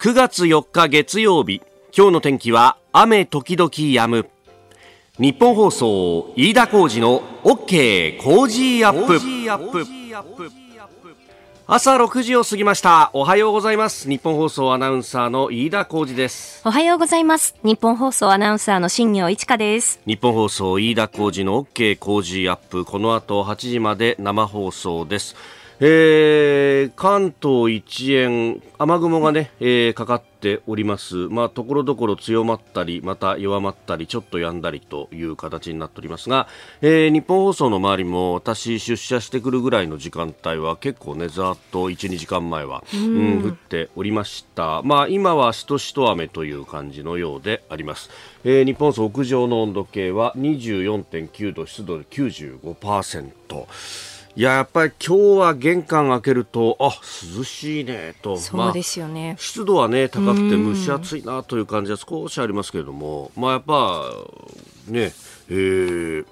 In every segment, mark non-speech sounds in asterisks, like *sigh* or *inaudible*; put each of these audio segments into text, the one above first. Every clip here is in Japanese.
9月4日月曜日今日の天気は雨時々止む。ニッポン放送飯田浩司の OK Cozy Up。朝6時を過ぎました。おはようございます。ニッポン放送アナウンサーの飯田浩司です。おはようございます。ニッポン放送アナウンサーの新行市佳です。ニッポン放送飯田浩司の OK Cozy Up。この後8時まで生放送ですえー、関東一円、雨雲がね、えー、かかっております。まあ、ところどころ強まったり、また弱まったり、ちょっと止んだりという形になっておりますが、えー、日本放送の周りも私出社してくるぐらいの時間帯は結構ね、ざっと1、2時間前は、うん、降っておりました。まあ、今はしとしと雨という感じのようであります。えー、日本放送屋上の温度計は24.9度、湿度で95%。いややっぱり今日は玄関開けるとあ涼しいねと。そうですよね、まあ、湿度はね高くて蒸し暑いなという感じは少しありますけれどもまあやっぱねえー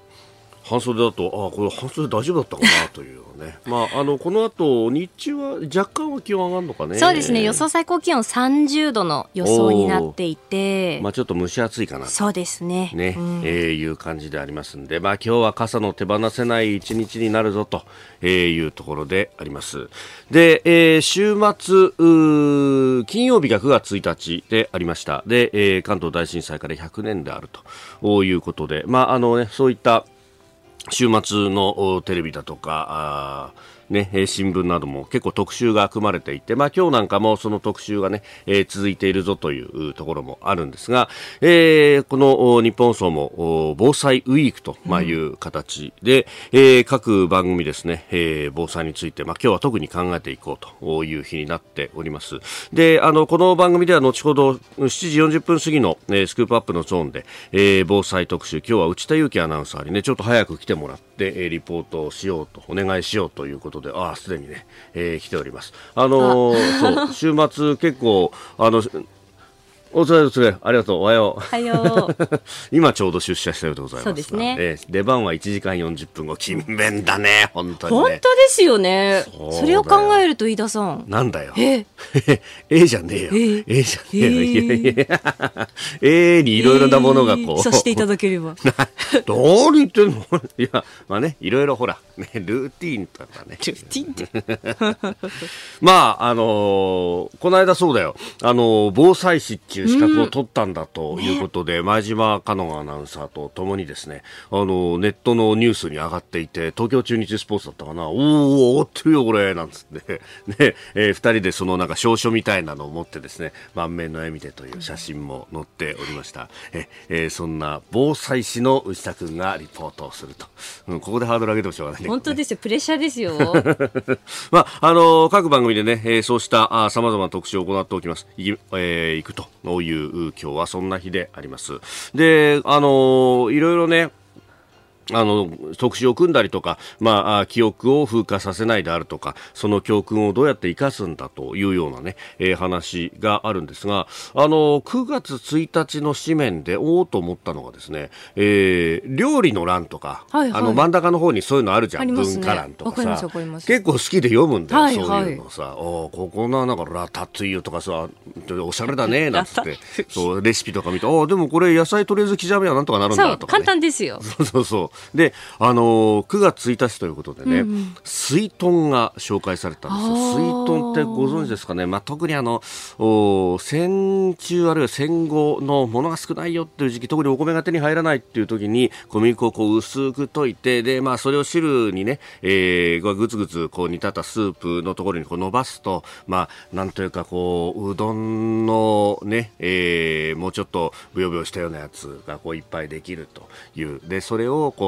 半袖だとあこれ半袖大丈夫だったかなというね。まああのこの後日中は若干は気温上がるのかね。そうですね。予想最高気温30度の予想になっていて。まあちょっと蒸し暑いかなそうですね。ね、うん、えー、いう感じでありますんで。まあ今日は傘の手放せない一日になるぞというところであります。で、えー、週末金曜日が9月1日でありました。で、えー、関東大震災から100年であるということで。まああのねそういった週末のテレビだとか、ね、新聞なども結構特集が組まれていて、まあ今日なんかもその特集がね、えー、続いているぞというところもあるんですが、えー、この日本放送も防災ウィークという形で、うん、えー、各番組ですね、えー、防災について、まあ今日は特に考えていこうという日になっております。で、あの、この番組では後ほど7時40分過ぎの、えー、スクープアップのゾーンで、えー、防災特集、今日は内田祐樹アナウンサーにね、ちょっと早く来てもらって、えー、リポートをしようと、お願いしようということで、ああ、すでにね、えー、来ております。あのー、そう、週末結構、あの、お疲れお疲れ。ありがとう。おはよう。おはよう。*laughs* 今ちょうど出社したようでございます。そうですね。えー、出番は1時間40分後。勤勉だね。本当に、ね、本当ですよね。それを考えると飯田さん。なんだよ。え？え *laughs* えじゃねえよ。え？えじゃねえよ。いやいや。ええにいろいろなものがこう。させていただければ。*laughs* どう言ってんのいや、まあね、いろいろほら、ね、ルーティンとかね。ルーティンって。まあ、あのー、この間そうだよ。あのー、防災士っていう資格を取ったんだということで、うんね、前島香野アナウンサーとともにですね、あの、ネットのニュースに上がっていて、東京中日スポーツだったかな、おお、上がってるよ、これ、なんつって、*laughs* ね、えー、二人でそのなんか証書みたいなのを持ってですね、満面の笑みでという写真も載っておりました。え、えー、そんな防災士の内田君がリポートをすると。うん、ここでハードル上げてもしょうがない、ね、本当ですよ、*laughs* プレッシャーですよ。*laughs* まあ、あの、各番組でね、えー、そうしたあ様々な特集を行っておきます。い、えー、行くとという今日はそんな日であります。で、あのいろいろね、あの、特集を組んだりとか、まあ、記憶を風化させないであるとか、その教訓をどうやって生かすんだというようなね、えー、話があるんですが、あの、9月1日の紙面で、おおと思ったのがですね、えー、料理の欄とか、はいはい、あの、真ん中の方にそういうのあるじゃん、ね、文化欄とかさ、結構好きで読むんだよ、はいはい、そういうのさ、おここな、なんかラタトゥイユとかさ、おしゃれだね、なんつって、そう、レシピとか見て、ああ、でもこれ野菜とりあえず刻めばなんとかなるんだとか、ね、簡単ですよ。そうそうそう。で、あのー、9月1日ということでね、うん、水遁が紹介されたんですよ。水遁ってご存知ですかね。まあ、特にあの、戦中あるいは戦後のものが少ないよっていう時期、特にお米が手に入らないっていう時に、小麦粉をこう薄く溶いて、で、まあ、それを汁にね、えー、ぐつぐつこう煮立ったスープのところにこう伸ばすと、まあ、なんというかこう、うどんのね、えー、もうちょっとブヨブヨしたようなやつがこういっぱいできるという。で、それをこう、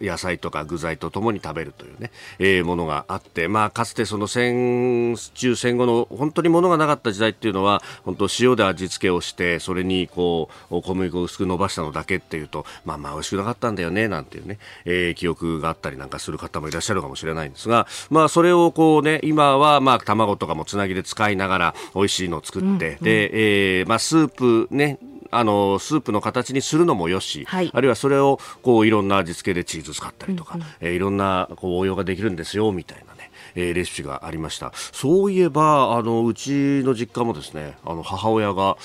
野菜とか具材とともに食べるというね、えー、ものがあって、まあ、かつてその戦中戦後の本当に物がなかった時代っていうのは、本当塩で味付けをして、それにこう、小麦粉を薄く伸ばしたのだけっていうと、まあまあ美味しくなかったんだよね、なんていうね、えー、記憶があったりなんかする方もいらっしゃるかもしれないんですが、まあそれをこうね、今はまあ卵とかもつなぎで使いながら美味しいのを作って、うんうん、で、えー、まあスープね、あのスープの形にするのもよし、はい、あるいはそれをこういろんな味付けでチーズ使ったりとか、うんうん、えー、いろんなこう応用ができるんですよみたいなね。えー、レシピがありましたそういえばあのうちの実家もですねあの母親が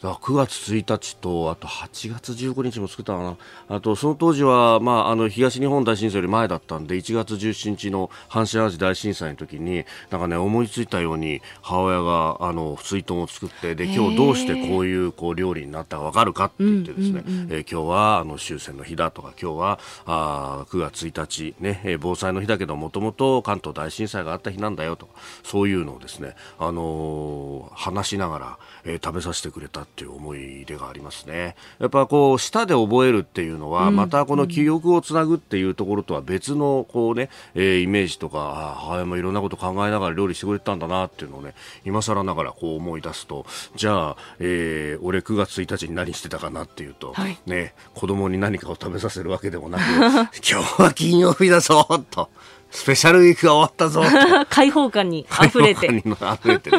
9月1日と、あと8月15日も作ったかな。あと、その当時は、まあ、あの、東日本大震災より前だったんで、1月17日の阪神淡路大震災の時に、なんかね、思いついたように、母親が、あの、水筒を作って、で、今日どうしてこういう、こう、料理になったかわかるかって言ってですね、うんうんうん、えー、今日は、あの、終戦の日だとか、今日は、あ9月1日、ね、えー、防災の日だけど、もともと関東大震災があった日なんだよとか、そういうのをですね、あのー、話しながら、えー、食べさせてくれたっていう思い出がありますね。やっぱこう舌で覚えるっていうのは、またこの記憶をつなぐっていうところとは別のこうね、えー、イメージとか、母親もいろんなこと考えながら料理してくれたんだなっていうのをね、今更ながらこう思い出すと、じゃあ、えー、俺9月1日に何してたかなっていうと、はい、ね、子供に何かを食べさせるわけでもなく、*laughs* 今日は金曜日だぞと。スペシャルウィークが終わったぞ。開放感に溢れて。溢れてね。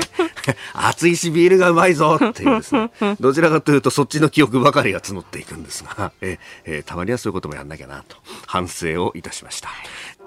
*laughs* 暑いしビールがうまいぞっていうですね。*laughs* どちらかというとそっちの記憶ばかりが募っていくんですが、ええたまにはそういうこともやんなきゃなと反省をいたしました。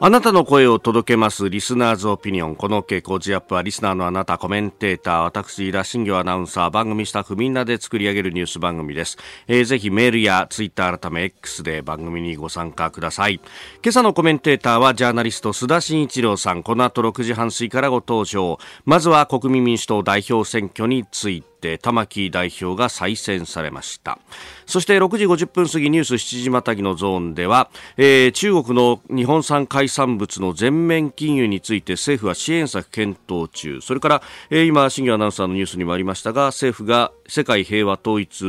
あなたの声を届けますリスナーズオピニオン。この傾向ジアップはリスナーのあなた、コメンテーター、私、ラ新業アナウンサー、番組スタッフみんなで作り上げるニュース番組です。えー、ぜひメールやツイッター改め X で番組にご参加ください。今朝のコメンテーターはジャーナリスト須田慎一郎さん。この後6時半過ぎからご登場。まずは国民民主党代表選挙について。て玉木代表が再選されました。そして6時50分過ぎニュース7時またぎのゾーンでは、えー、中国の日本産海産物の全面禁輸について政府は支援策検討中。それから、えー、今新業アナウンサーのニュースにもありましたが政府が世界平和統一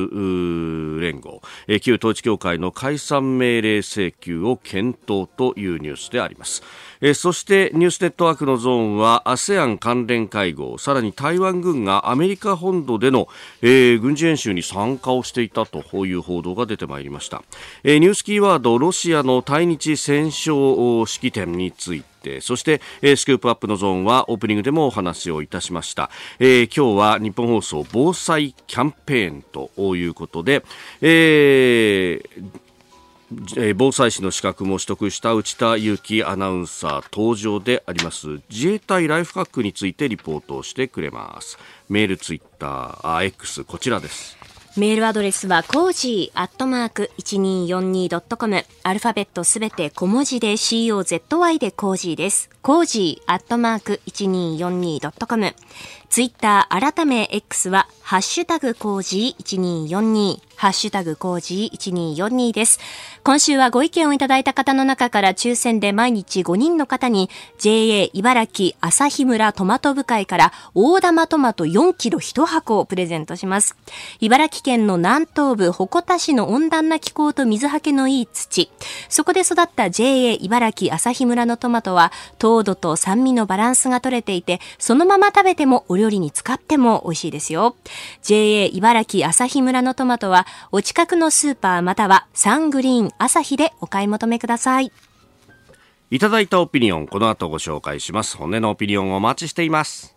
連合、え、旧統一協会の解散命令請求を検討というニュースであります。えそしてニュースネットワークのゾーンは ASEAN 関連会合さらに台湾軍がアメリカ本土での、え、軍事演習に参加をしていたという報道が出てまいりました、え、ニュースキーワードロシアの対日戦勝式典についてそして、えー、 Scoop Up のゾーンはオープニングでもお話をいたしました、えー、今日はニッポン放送防災キャンペーンということで、えー防災士の資格も取得した内田雄基アナウンサー登場であります。自衛隊ライフハックについてリポートをしてくれます。メールツイッターあ X こちらです。メールアドレスは cozy アットマーク 1242.com アルファベットすべて小文字で COZY で cozy です cozy アットマーク 1242.com ツイッター改め X はハッシュタグコージー1242ハッシュタグコージー1242です。今週はご意見をいただいた方の中から抽選で毎日5人の方に JA 茨城朝日村トマト部会から大玉トマト4キロ1箱をプレゼントします。茨城県の南東部鉾田市の温暖な気候と水はけのいい土。そこで育った JA 茨城朝日村のトマトは糖度と酸味のバランスが取れていて、そのまま食べてもお料理に使っても美味しいですよ。JA 茨城朝日村のトマトはお近くのスーパーまたはサングリーン朝日でお買い求めください。いただいたオピニオン、この後ご紹介します。骨のオピニオンをお待ちしています。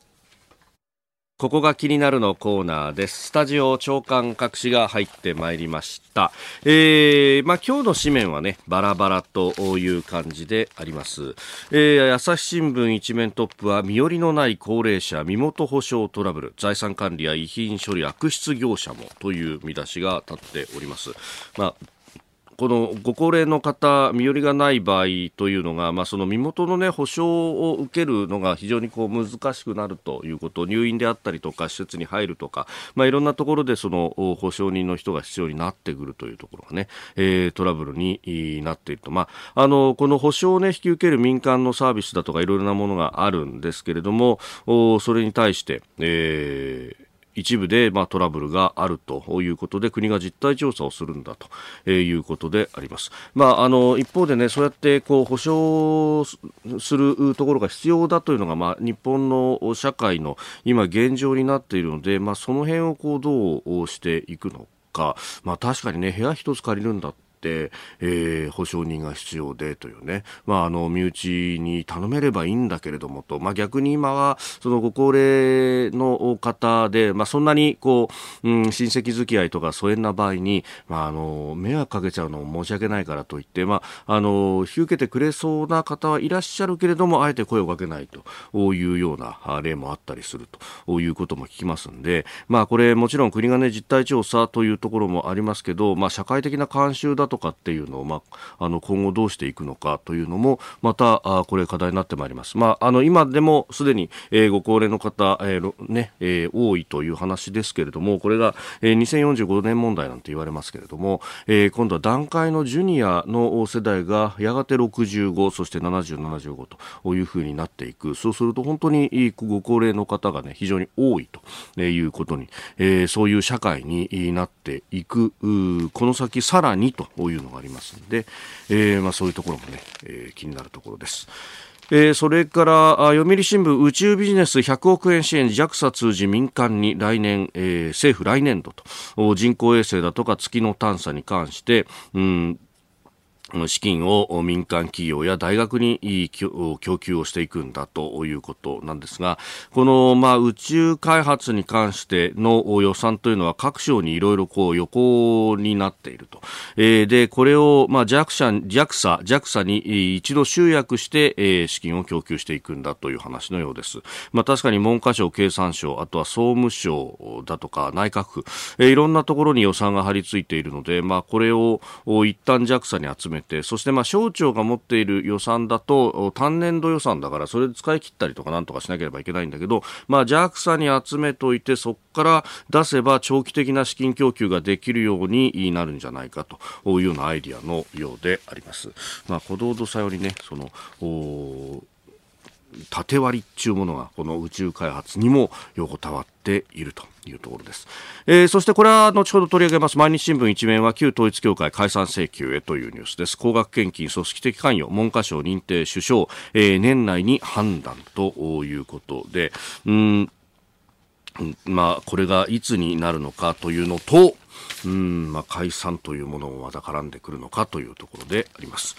ここが気になるのコーナーです。スタジオ長官隠しが入ってまいりました。えー、まあ今日の紙面はね、バラバラという感じであります。えー、朝日新聞一面トップは、身寄りのない高齢者身元保証トラブル、財産管理や遺品処理悪質業者もという見出しが立っております。まあこのご高齢の方、身寄りがない場合というのが、まあ、その身元の、ね、保証を受けるのが非常にこう難しくなるということ、入院であったりとか、施設に入るとか、まあ、いろんなところでその保証人の人が必要になってくるというところがね、えー、トラブルになっていると、まあ、あのこの保証を、ね、引き受ける民間のサービスだとか、いろいろなものがあるんですけれども、それに対して、えー一部で、まあ、トラブルがあるということで国が実態調査をするんだということであります。まあ、あの一方で、ね、そうやってこう保証するところが必要だというのが、まあ、日本の社会の今現状になっているので、まあ、その辺をこうどうしていくのか、まあ、確かにね部屋一つ借りるんだっ、えー、保証人が必要でというね、まあ、あの身内に頼めればいいんだけれどもと、まあ、逆に今はそのご高齢の方で、まあ、そんなにこう、うん、親戚付き合いとか疎遠な場合に、まあ、あの迷惑かけちゃうのも申し訳ないからといって、まあ、あの引き受けてくれそうな方はいらっしゃるけれどもあえて声をかけないと。いうような例もあったりすると。いうことも聞きますんで、まあ、これもちろん国が、ね、実態調査というところもありますけど、まあ、社会的な慣習だとかっていうのを、まあ、あの今後どうしていくのかというのもまたあこれ課題になってまいります。まあ、あの今でもすでに、えー、ご高齢の方、えーねえー、多いという話ですけれどもこれが、えー、2045年問題なんて言われますけれども、えー、今度は段階のジュニアの世代がやがて65そして70、75というふうになっていくそうすると本当にご高齢の方が、ね、非常に多いということに、えー、そういう社会になっていくこの先さらにというのがありますので、えーまあ、そういうところもね、えー、気になるところです。えー、それから読売新聞宇宙ビジネス100億円支援 JAXA 通じ民間に来年、えー、政府来年度と人工衛星だとか月の探査に関して、うん資金を民間企業や大学に供給をしていくんだということなんですが、この、まあ、宇宙開発に関しての予算というのは各省にいろいろこう横になっていると。えー、で、これを、まあ、JAXA、JAXA、に一度集約して、えー、資金を供給していくんだという話のようです。まあ、確かに文科省、経産省、あとは総務省だとか内閣府、えー、いろんなところに予算が張り付いているので、まあ、これを一旦 JAXA に集めて、そしてまあ省庁が持っている予算だと単年度予算だからそれで使い切ったりとかなんとかしなければいけないんだけど、まあ、JAXA に集めといてそこから出せば長期的な資金供給ができるようになるんじゃないかというようなアイディアのようであります。まあ、鼓動とさよりねその縦割りっていうものがこの宇宙開発にも横たわっているというところです、えー、そしてこれは後ほど取り上げます。毎日新聞一面は旧統一教会解散請求へというニュースです。高額献金組織的関与文科省認定首相、えー、年内に判断ということでうんまあこれがいつになるのかというのとうんまあ、解散というものもまた絡んでくるのかというところであります、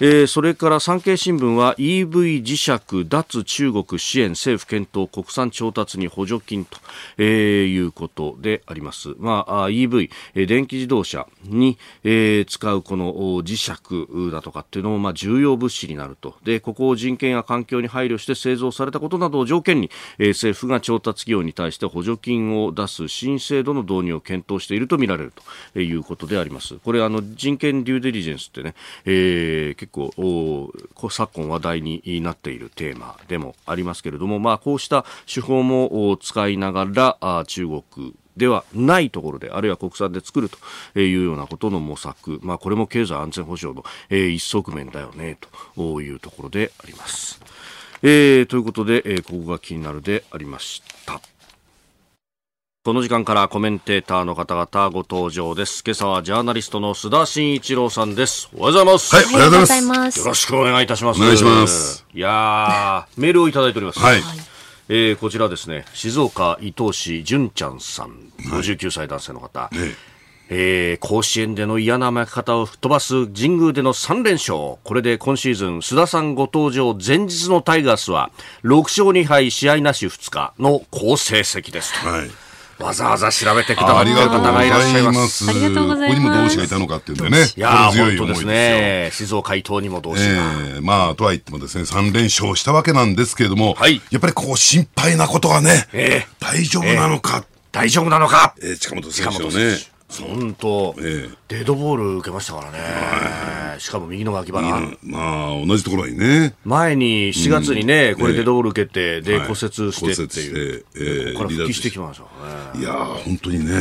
えー、それから産経新聞は EV 磁石脱中国支援政府検討国産調達に補助金と、えー、いうことであります、まあ、EV、電気自動車に、えー、使うこの磁石だとかっていうのも、まあ、重要物資になると。でここを人権や環境に配慮して製造されたことなどを条件に、えー、政府が調達企業に対して補助金を出す新制度の導入を検討しているととみられるということであります。これあの人権デューデリジェンスってね、えー、結構昨今話題になっているテーマでもありますけれども、まあ、こうした手法も使いながらあ中国ではないところで、あるいは国産で作るというようなことの模索、まあ、これも経済安全保障の、えー、一側面だよね、というところであります。えー、ということで、えー、ここが気になるでありました。この時間からコメンテーターの方々ご登場です。今朝はジャーナリストの須田慎一郎さんです。おはようございます。はい、おはようございます。よろしくお願いいたします。お願いします。いやメールをいただいております。はい。えー、こちらですね、静岡伊東市純ちゃんさん、59歳男性の方。はいえー、甲子園での嫌な負け方を吹っ飛ばす神宮での3連勝。これで今シーズン、須田さんご登場前日のタイガースは、6勝2敗試合なし2日の好成績です。はい。わざわざ調べてくださってる方がいらっしゃいます。ありがとうございます。ここにも同志がいたのかっていうんでね。いや本当ですね。静岡伊東にも同志が。えー、まあ、とは言ってもですね、3連勝したわけなんですけれども、はい、やっぱりこう心配なことがね、えー、大丈夫なのか。えー、大丈夫なのか。えー、近本選手ね。本当、ええ、デッドボール受けましたからね、しかも右の脇腹、まあ、同じところにね、前に7月にね、うん、これ、デッドボール受けて、で、骨折してっていう、えー、ここから復帰してきましたね。いや本当にね、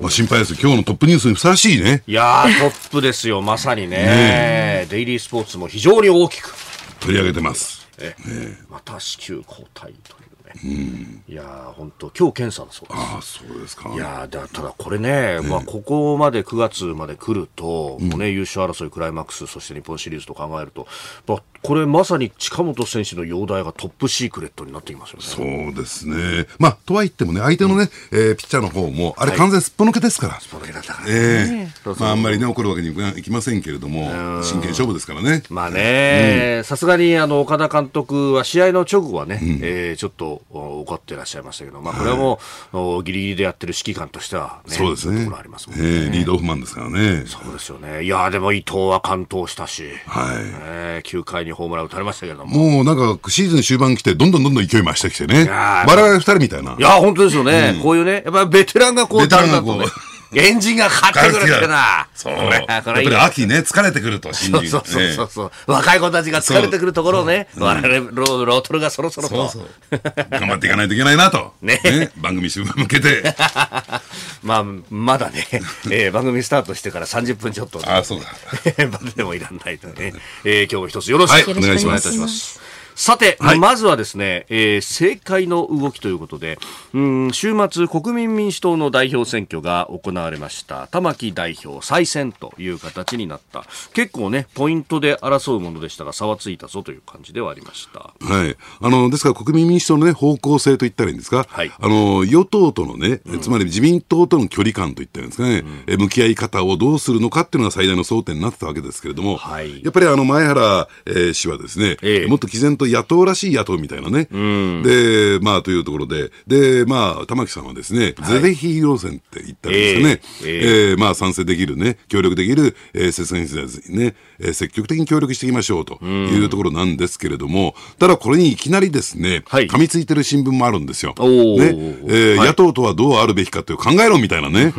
まあ、心配です、今日のトップニュースにふさわしいね。いやトップですよ、まさにね。ね、デイリースポーツも非常に大きく。取り上げてます。ええ、また子宮交代という。うん、いや本当今日検査だそうです。あそうですか。いやだただこれね、まあここまで9月まで来ると、もうね優勝争いクライマックスそして日本シリーズと考えると、まあ、これまさに近本選手の容体がトップシークレットになっていますよね。そうですね。まあ、とはいってもね、相手のね、うん、えー、ピッチャーの方も、あれ完全すっぽ抜けですから。すっぽ抜けだったから、ね。ええー、まあ、あんまりね、怒るわけにいきませんけれども、真剣勝負ですからね。まあね、さすがに、あの、岡田監督は試合の直後はね、うん、えー、ちょっと怒ってらっしゃいましたけど、まあ、これはもう、はい、ギリギリでやってる指揮官としては、ね、そうですね。ところありますもんね。えー、リードオフマンですからね。そうですよね。いや、でも伊藤は完投したし、はい。えー、9回にホームラン打たれましたけども。もうなんか、シーズン終盤来て、どんどんどんどん勢い増してきてね。我々二人みたいな。いや、本当ですよね。うん、こういうね、やっぱりベテランがこう、ベテランがこう、ね、エンジンがかかってくるってな。そう。やっぱり秋ね、疲れてくると、新人。そうそうそうそう。若い子たちが疲れてくるところをね、我々ロロートルがそろそろと。そうそう。頑張っていかないといけないなと。*laughs* ね。番組終盤向けて。*laughs* まあ、まだね、えー、番組スタートしてから30分ちょっと。あ、そうだ。*laughs* まだでもいらないとね。えー、今日も一つよろしくお願いします。さて、はい、まずはですね、えー、政界の動きということで、うん、週末、国民民主党の代表選挙が行われました。玉木代表再選という形になった。結構ね、ポイントで争うものでしたが、差はついたぞという感じではありました。はい。あの、ですから国民民主党のね、方向性といったらいいんですか、はい、あの、与党とのね、つまり自民党との距離感といったらいいんですかね、うん、向き合い方をどうするのかっていうのが最大の争点になってたわけですけれども、はい、やっぱりあの、前原、えー、氏はですね、えー、もっと毅然と野党らしい野党みたいなね。うん、で、まあ、というところで、で、まあ、玉木さんはですね、はい、ぜひ路線って言ったんですかね、えー、えー、まあ、賛成できるね、協力できる、えー、接戦にね、えー、積極的に協力していきましょうというところなんですけれども、ただこれにいきなりですね、はい、噛みついてる新聞もあるんですよ。ね。えー、はい、野党とはどうあるべきかという考えろみたいなね。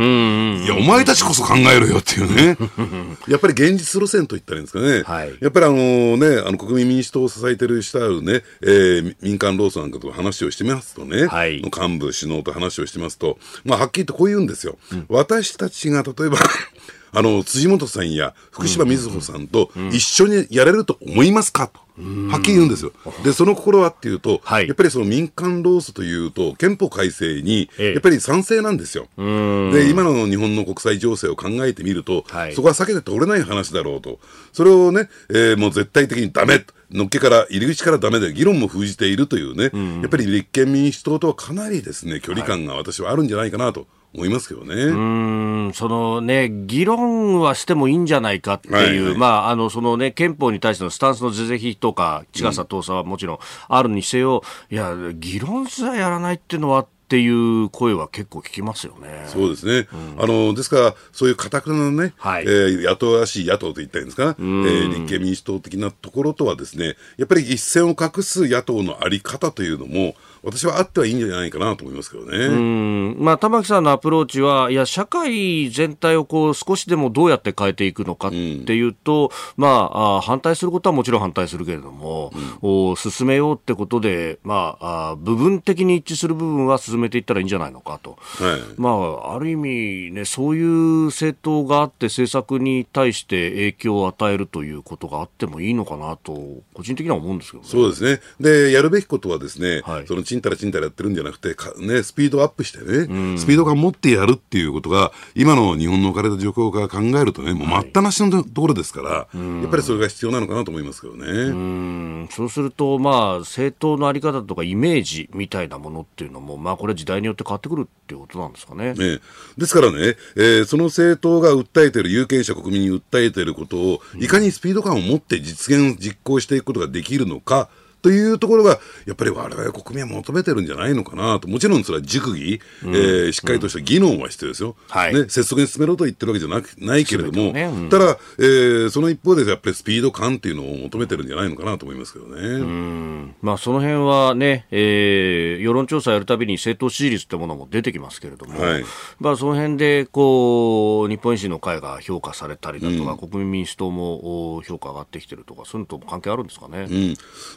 いや、お前たちこそ考えろよっていうね。*laughs* やっぱり現実路線といったらいいんですかね。はい、やっぱりあのね、あの国民民主党を支えてる人あるね、えー、民間労組なんかと話をしてますとね、はい、幹部首脳と話をしてますと、まあはっきりとこう言うんですよ。うん、私たちが例えば *laughs* あの、辻元さんや福島みずほさんと一緒にやれると思いますかと。はっきり言うんですよ。で、その心はっていうと、はい、やっぱりその民間労組というと、憲法改正に、やっぱり賛成なんですよ。で、今の日本の国際情勢を考えてみると、はい、そこは避けて通れない話だろうと。それをね、えー、もう絶対的にダメ。のっけから、入り口からダメで、議論も封じているというね、やっぱり立憲民主党とはかなりですね、距離感が私はあるんじゃないかなと。思いますけどね。うん、そのね、議論はしてもいいんじゃないかっていう、はいはい、まあ、あの、そのね、憲法に対してのスタンスの是々非とか、近さ遠さはもちろんあるにせよ、うん、いや、議論すらやらないっていうのは、っていう声は結構聞きますよね。そうですね。うん、あの、ですから、そういう堅くなね、はい、えー、野党らしい野党と言ったらいいんですか、えー、立憲民主党的なところとはですね、やっぱり一線を画す野党のあり方というのも、私はあってはいいんじゃないかなと思いますけどね。うん。まあ、玉木さんのアプローチは、いや、社会全体をこう少しでもどうやって変えていくのかっていうと、うん、まあ、反対することはもちろん反対するけれども、うん、進めようってことで、まあ、部分的に一致する部分は進めていったらいいんじゃないのかと。はい、まあ、ある意味ね、そういう政党があって政策に対して影響を与えるということがあってもいいのかなと、個人的には思うんですけどね。そうですね。で、やるべきことはですね、はい、そのちんたらちんたらやってるんじゃなくて、ね、スピードアップしてね、スピード感持ってやるっていうことが、今の日本の置かれた状況から考えるとね、もう待ったなしのところですから、はい、やっぱりそれが必要なのかなと思いますけどね。うそうすると、まあ、政党のあり方とかイメージみたいなものっていうのも、まあ、これ時代によって変わってくるっていうことなんですかね。ねですからね、えー、その政党が訴えている、有権者国民に訴えていることを、いかにスピード感を持って実現、実行していくことができるのか、というところが、やっぱり我々国民は求めてるんじゃないのかなと、もちろんそれは熟議、うん、えー、しっかりとした議論は必要ですよ、うん、ね、拙速に進めろと言ってるわけじゃなくないけれども、ね。うん、ただ、えー、その一方で、やっぱりスピード感っていうのを求めてるんじゃないのかなと思いますけどね。まあ、その辺はね、えー、世論調査やるたびに政党支持率ってものも出てきますけれども、はい、まあ、その辺でこう日本維新の会が評価されたりだとか、国民民主党も評価上がってきてるとか、そういうのと関係あるんですかね。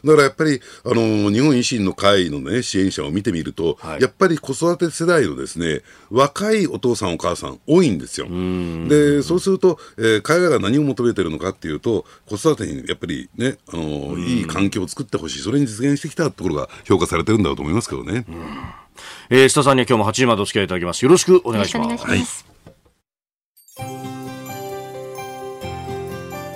だからやっぱりあの日本維新の会の、ね、支援者を見てみると、はい、やっぱり子育て世代のですね若いお父さん、お母さん、多いんですよ。でそうすると、えー、海外が何を求めてるのかっていうと、子育てにやっぱりね、あのいい環境を作ってほしい、それに実現してきたところが評価されてるんだろうと思いますけどね。えー、須田さんには今日も8時までお付き合いいただきます。よろしくお願いします。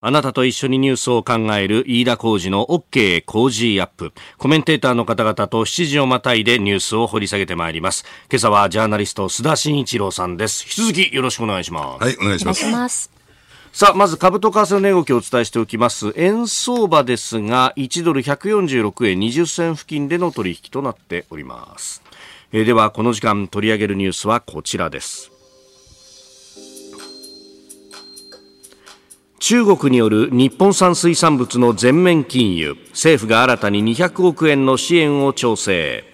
あなたと一緒にニュースを考える飯田浩二の OK 工事アップ。コメンテーターの方々と7時をまたいでニュースを掘り下げてまいります。今朝はジャーナリスト須田慎一郎さんです。引き続きよろしくお願いします。はい、お願いします。ますさあ、まず株と為替の値動きをお伝えしておきます。円相場ですが、1ドル146円20銭付近での取引となっております。えー、では、この時間取り上げるニュースはこちらです。中国による日本産水産物の全面禁輸。政府が新たに200億円の支援を調整。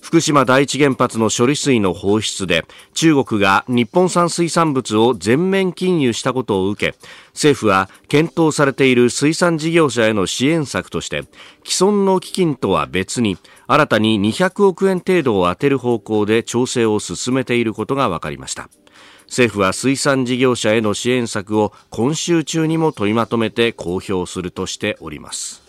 福島第一原発の処理水の放出で中国が日本産水産物を全面禁輸したことを受け政府は検討されている水産事業者への支援策として既存の基金とは別に新たに200億円程度を充てる方向で調整を進めていることが分かりました。政府は水産事業者への支援策を今週中にも取りまとめて公表するとしております。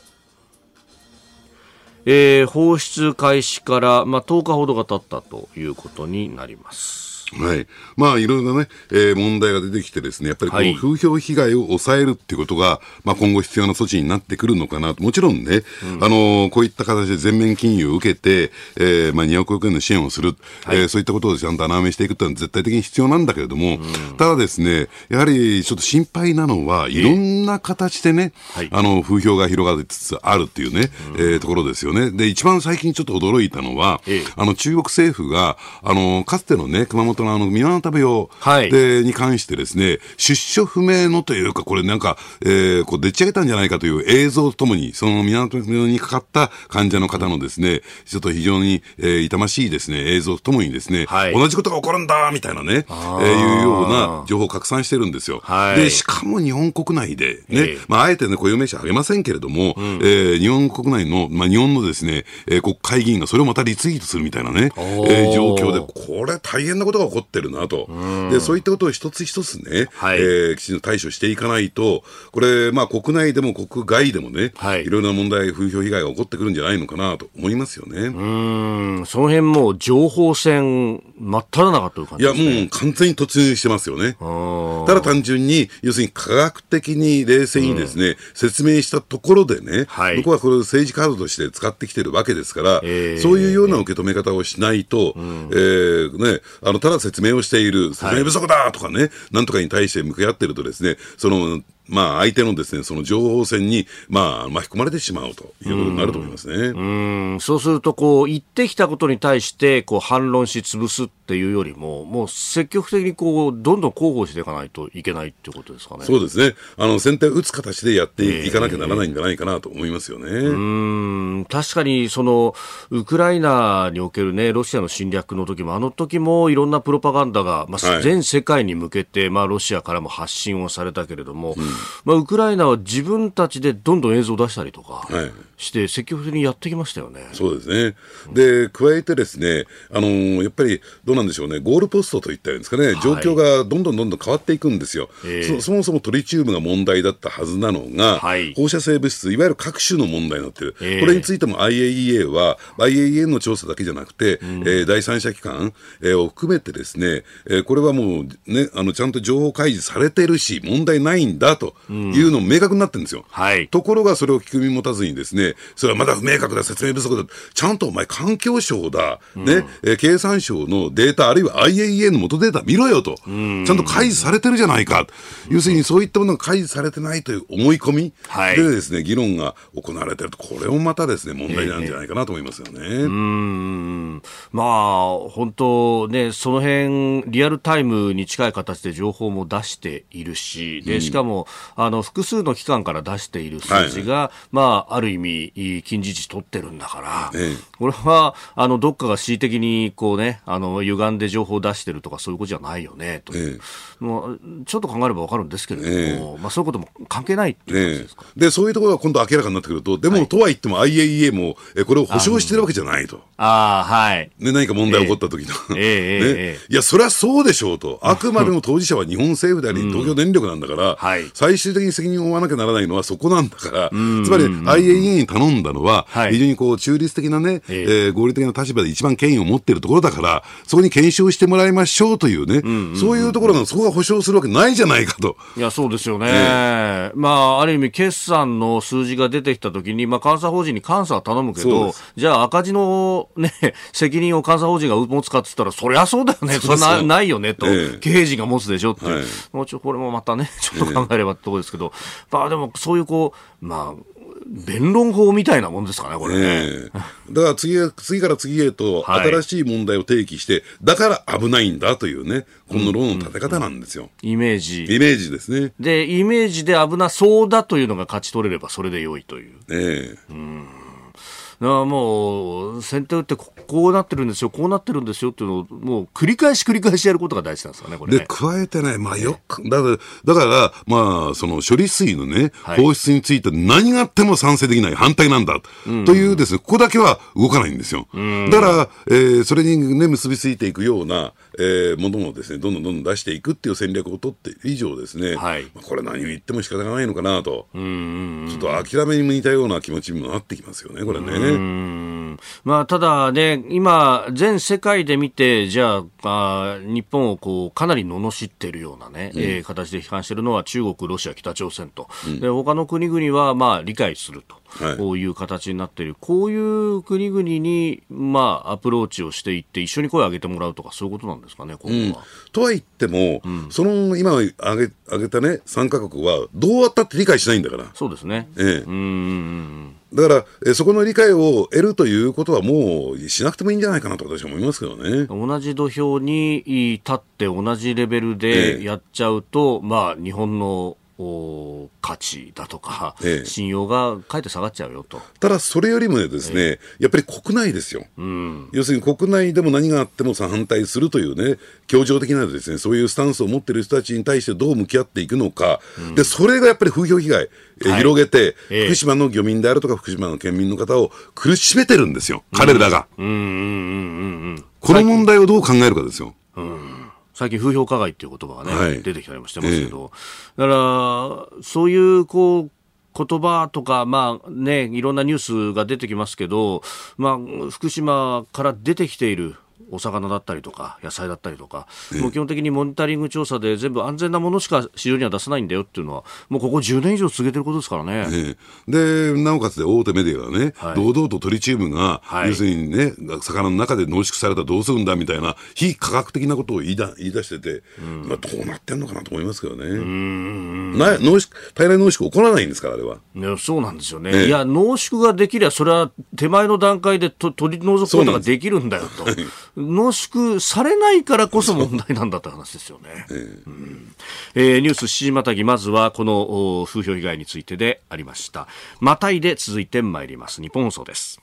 えー、放出開始から、まあ、10日ほどが経ったということになります。はい。まあ、いろいろなね、えー、問題が出てきてですね、やっぱりこの風評被害を抑えるっていうことが、はい、まあ、今後必要な措置になってくるのかなと。もちろんね、うん、あのー、こういった形で全面金融を受けて、えー、まあ、200億円の支援をする、はい、えー、そういったことをちゃんと穴埋めしていくっていうのは絶対的に必要なんだけれども、うん、ただですね、やはりちょっと心配なのは、い。ろんな形でね、はい、あの、風評が広がりつつあるっていうね、うん、えー、ところですよね。で、一番最近ちょっと驚いたのは、あの、中国政府が、あの、かつてのね、熊本のあの、ミワナ食べ用で、に関してですね、出所不明のというか、これなんか、えー、こう、でっち上げたんじゃないかという映像とともに、そのミワナ食べ用にかかった患者の方のですね、ちょっと非常に、えー、痛ましいですね、映像とともにですね、はい、同じことが起こるんだみたいなね、えー、いうような情報を拡散してるんですよ。はい、で、しかも日本国内で、ね、えー、まあ、あえてね、固有名詞あげませんけれども、うん、えー、日本国内の、まあ、日本のですね、えー、国会議員がそれをまたリツイートするみたいなね、えー、状況で、これ大変なことが起こってるなと。で、そういったことを一つ一つね、はい、えー、きちんと対処していかないと、これ、まあ、国内でも国外でもね、はい、いろいろな問題、風評被害が起こってくるんじゃないのかなと思いますよね。うん、その辺も情報戦、真っ只中という感じ、ね、いや、もう完全に突入してますよね。ただ単純に、要するに科学的に冷静にですね、うん、説明したところでね、はい、向こうはこれを政治カードとして使ってきてるわけですから、えー、そういうような受け止め方をしないと、えー、えー、ね、あの、ただ説明をしている、説明不足だとかね、なんとかに対して向き合ってるとですね、その、まあ、相手のですね、その情報戦に、まあ、巻き込まれてしまうということになると思いますね。うん、そうすると、こう、言ってきたことに対して、こう、反論し潰すっていうよりも、もう積極的にこう、どんどん広報していかないといけないっていうことですかね。そうですね。あの、先手を打つ形でやっていかなきゃならないんじゃないかなと思いますよね。えー、うん、確かに、その、ウクライナにおけるね、ロシアの侵略の時も、あの時もいろんなプロパガンダが、まあ、全世界に向けて、まあ、ロシアからも発信をされたけれども、うんまあ、ウクライナは自分たちでどんどん映像を出したりとかして、積極的にやってきましたよね。そうですね。で、加えてですね、あのー、やっぱりどうなんでしょうね、ゴールポストといったんですかね、状況がどんどんどんどん変わっていくんですよ。はい、そそもそもトリチウムが問題だったはずなのが、はい、放射性物質、いわゆる各種の問題になってる。これについても IAEA は、IAEA の調査だけじゃなくて、うん、えー、第三者機関、えー、を含めてですね、えー、これはもうね、あの、ちゃんと情報開示されてるし、問題ないんだとというのも明確になってるんですよ。はい、ところがそれを聞く耳持たずにですね、それはまだ不明確だ、説明不足だ、ちゃんとお前環境省だ、ね、え経産省のデータ、あるいは IAEA の元データ見ろよと、ちゃんと開示されてるじゃないか、要するにそういったものが開示されてないという思い込み。でですね、議論が行われてると、これもまたですね、問題なんじゃないかなと思いますよね。えー、うん。まあ、本当ね、その辺リアルタイムに近い形で情報も出しているし、でしかも、うん、あの複数の機関から出している数字が、はい、まあ、ある意味、近似値取ってるんだから、ええ、これはあのどっかが恣意的にこう、ね、あの歪んで情報を出してるとか、そういうことじゃないよねという、え、もうちょっと考えれば分かるんですけれども、まあ、そういうことも関係ないっていうですか、でそういうところが今度明らかになってくると、でも、はい、とは言っても IAEA もこれを保証してるわけじゃないと。あはい、ね、何か問題起こった時の、えね、いや、それはそうでしょうと、あくまでも当事者は日本政府であり、東京電力なんだから、はい、最終的に責任を負わなきゃならないのはそこなんだから、つまり IAEA に頼んだのは、非常にこう中立的なね、えー、合理的な立場で一番権威を持っているところだから、そこに検証してもらいましょうというね、そういうところがそこが保証するわけないじゃないかと。いや、そうですよね。ねまあ、ある意味、決算の数字が出てきたときに、まあ、監査法人に監査は頼むけど、じゃあ赤字のね、*laughs* 責任を監査法人が持つかっつったら、そりゃそうだよね、それなないよねと、ええ、刑事が持つでしょって、はい、もうちょこれもまたね、ちょっと考えればってところですけど、え、まあでもそういうこう、まあ、弁論法みたいなもんですかね、これね。えー、だから次次から次へと新しい問題を提起して、はい、だから危ないんだというね、この論の立て方なんですよ、うんうん、イメージ。イメージですね。で、イメージで危なそうだというのが勝ち取れればそれで良いという。ええー、うんもう、先手打ってこうなってるんですよ、こうなってるんですよっていうのを、もう繰り返し繰り返しやることが大事なんですかね、これ、ね、で、加えてね、まあよく、だから、だから、まあ、その処理水のね、放出について何があっても賛成できない、反対なんだ、というですね、ここだけは動かないんですよ。だから、えー、それにね、結びついていくような、えー、ものをですね、どんどんどんどん出していくっていう戦略を取って以上ですね、はい、これ何を言っても仕方がないのかなと、ちょっと諦めに似たような気持ちにもなってきますよね、これね。まあ、ただね、今、全世界で見て、じゃあ、あ日本をこうかなり罵っているようなね、うん、えー、形で批判しているのは中国、ロシア、北朝鮮と、うん、で他の国々はまあ理解すると。こういう形になっている、こういう国々に、まあ、アプローチをしていって、一緒に声を上げてもらうとか、そういうことなんですかね、今後は。うん、とは言っても、うん、その今挙げ挙げたね、3か国は、どうあったって理解しないんだから。そうですね。ええ、うん。だから、えそこの理解を得るということはもうしなくてもいいんじゃないかなと私は思いますけどね。同じ土俵に立って同じレベルでやっちゃうと、ええ、まあ日本の価値だとか、ええ、信用がかえって下がっちゃうよと。ただ、それよりもですね、え、やっぱり国内ですよ、うん、要するに国内でも何があっても反対するというね、協調的なですね、そういうスタンスを持っている人たちに対してどう向き合っていくのか、うん、でそれがやっぱり風評被害、え、はい、広げて、福島の漁民であるとか、福島の県民の方を苦しめてるんですよ、彼らが。この問題をどう考えるかですよ。うん最近風評加害っていう言葉がね、はい、出てきたりもしてますけど、えー、だから、そういうこう、言葉とか、まあね、いろんなニュースが出てきますけど、まあ、福島から出てきているお魚だったりとか野菜だったりとか、もう基本的にモニタリング調査で全部安全なものしか市場には出さないんだよっていうのは、もうここ10年以上続けてることですからね。ねで、なおかつで大手メディアがね、はい、堂々とトリチウムが、はい、要するにね、魚の中で濃縮されたらどうするんだみたいな、非科学的なことを言いだ言い出してて、うん、まあ、どうなってんのかなと思いますけどね。な濃縮体内濃縮起こらないんですから、あれは。いやそうなんですよね。いや、濃縮ができりゃ、それは手前の段階でと取り除くことができるんだよと。濃縮されないからこそ問題なんだって話ですよね。えーうん、えー、ニュース7時またぎ、まずはこの風評被害についてでありました。またいで続いてまいります。日本放送です。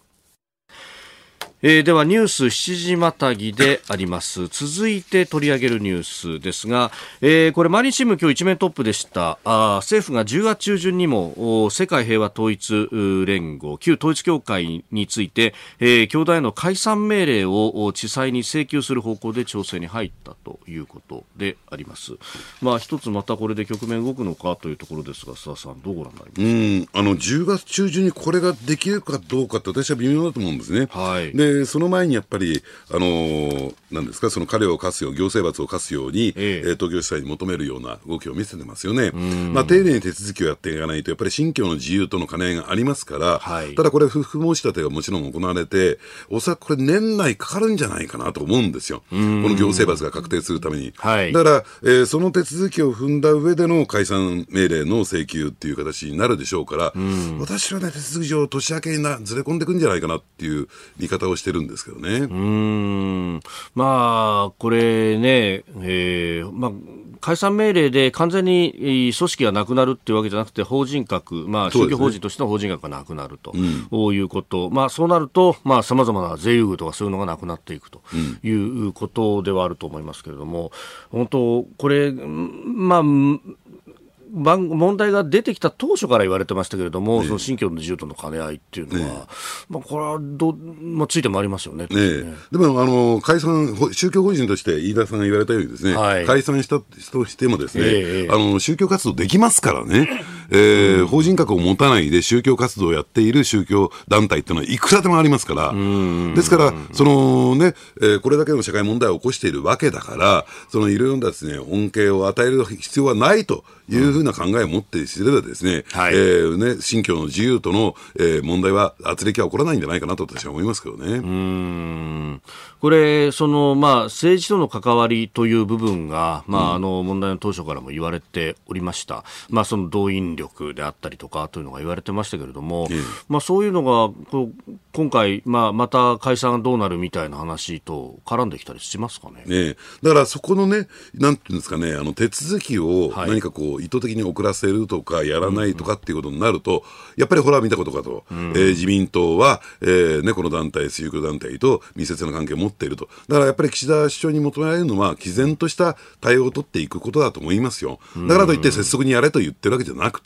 えー、ではニュース7時またぎであります。続いて取り上げるニュースですが、えー、これ毎日新聞今日一面トップでした。あ政府が10月中旬にも世界平和統一連合旧統一協会について、えー、教団への解散命令を地裁に請求する方向で調整に入ったということであります。まあ一つまたこれで局面動くのかというところですが須田さんどうご覧になりますか？うんあの10月中旬にこれができるかどうかって私は微妙だと思うんですね、はい、でで、その前にやっぱり、あのー、なんですか、その彼を課すよう、行政罰を課すように、ええ東京地裁に求めるような動きを見せてますよね。まあ、丁寧に手続きをやっていかないと、やっぱり信教の自由との兼ね合いがありますから、はい、ただこれ、不服申し立てがもちろん行われて、おそらくこれ、年内かかるんじゃないかなと思うんですよ。この行政罰が確定するために。はい、だから、えー、その手続きを踏んだ上での解散命令の請求っていう形になるでしょうから、私はね、手続き上、年明けになずれ込んでくんじゃないかなっていう見方をしてるんですけどね。うん。まあ、これね、えーまあ、解散命令で完全に組織がなくなるっていうわけじゃなくて、法人格、まあ、宗教法人としての法人格がなくなると、いうこと、まあ、そうなると、さまざ、まな税優遇とかそういうのがなくなっていくということではあると思いますけれども、本当、これ、まあ、問題が出てきた当初から言われてましたけれども、ね、その信教の自由との兼ね合いっていうのは、ね、まあ、これはど、まあ、ついてもありますよね。ねでもあの解散、宗教法人として飯田さんが言われたようにですね、はい、解散したとしてもですね、えー、あの宗教活動できますからね、えー、うん、法人格を持たないで宗教活動をやっている宗教団体っていうのはいくらでもありますから、ですから、そのね、えー、これだけの社会問題を起こしているわけだから、そのいろいろなですね、恩恵を与える必要はないというふうな考えを持ってすればですね、はい、えー、ね、信教の自由との、えー、問題は、圧力は起こらないんじゃないかなと私は思いますけどね。うんこれ、その、まあ、政治との関わりという部分が、まあ、あの、問題の当初からも言われておりました。まあ、その動員力であったりとかというのが言われてましたけれども、まあ、そういうのが、こう、今回、まあ、また解散どうなるみたいな話と絡んできたりしますかね。ねだからそこのね、なんていうんですかね、あの、手続きを何かこう、意図的に遅らせるとか、やらないとかっていうことになると、やっぱりほら見たことかと、うん、えー、自民党は、えーね、この団体、宗教団体と密接な関係を持っていると。だからやっぱり岸田首相に求められるのは、毅然とした対応を取っていくことだと思いますよ。だからといって、拙速にやれと言ってるわけじゃなくて、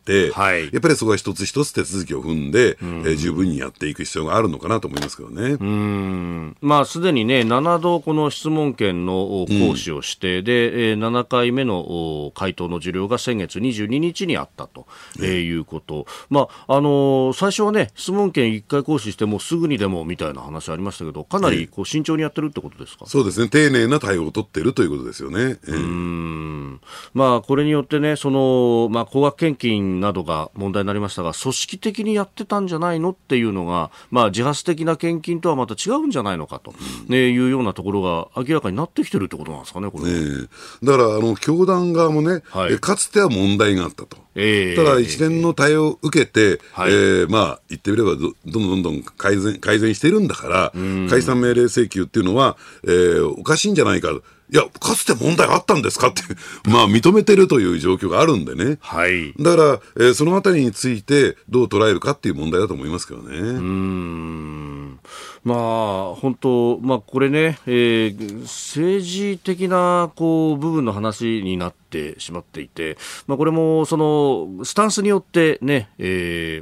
はい、やっぱりそこは一つ一つ手続きを踏んで、うん、えー、十分にやっていく必要があるのかなと思いますけどね。うん。まあ、すでにね、7度この質問権の行使をして、うん、で、7回目の回答の受領が先月22日にあったと、えー、いうこと。まあ、あのー、最初はね、質問権1回行使してもすぐにでもみたいな話ありましたけど、かなりこう慎重にやってるってことですか、そうですね、丁寧な対応を取っているということですよね。えー、うん。まあ、これによってね、その、まあ、高額献金などが問題になりましたが、組織的にやってたんじゃないのっていうのが、まあ、自発的な献金とはまた違うんじゃないのかと、ね、いうようなところが明らかになってきてるってことなんですかね、これ。ね、だから、あの、教団側もね、はい、かつては問題があったと。えー、ただ、一連の対応を受けて、はい、えー、まあ、言ってみればど、どんどんどんどん改善改善しているんだから、解散命令請求っていうのは、えー、おかしいんじゃないか。いや、かつて問題あったんですかって、*laughs* まあ、認めてるという状況があるんでね。はい。だから、えー、そのあたりについて、どう捉えるかっていう問題だと思いますけどね。うん。まあ、本当、まあ、これね、えー、政治的な、こう、部分の話になってしまっていて、まあ、これも、その、スタンスによってね、え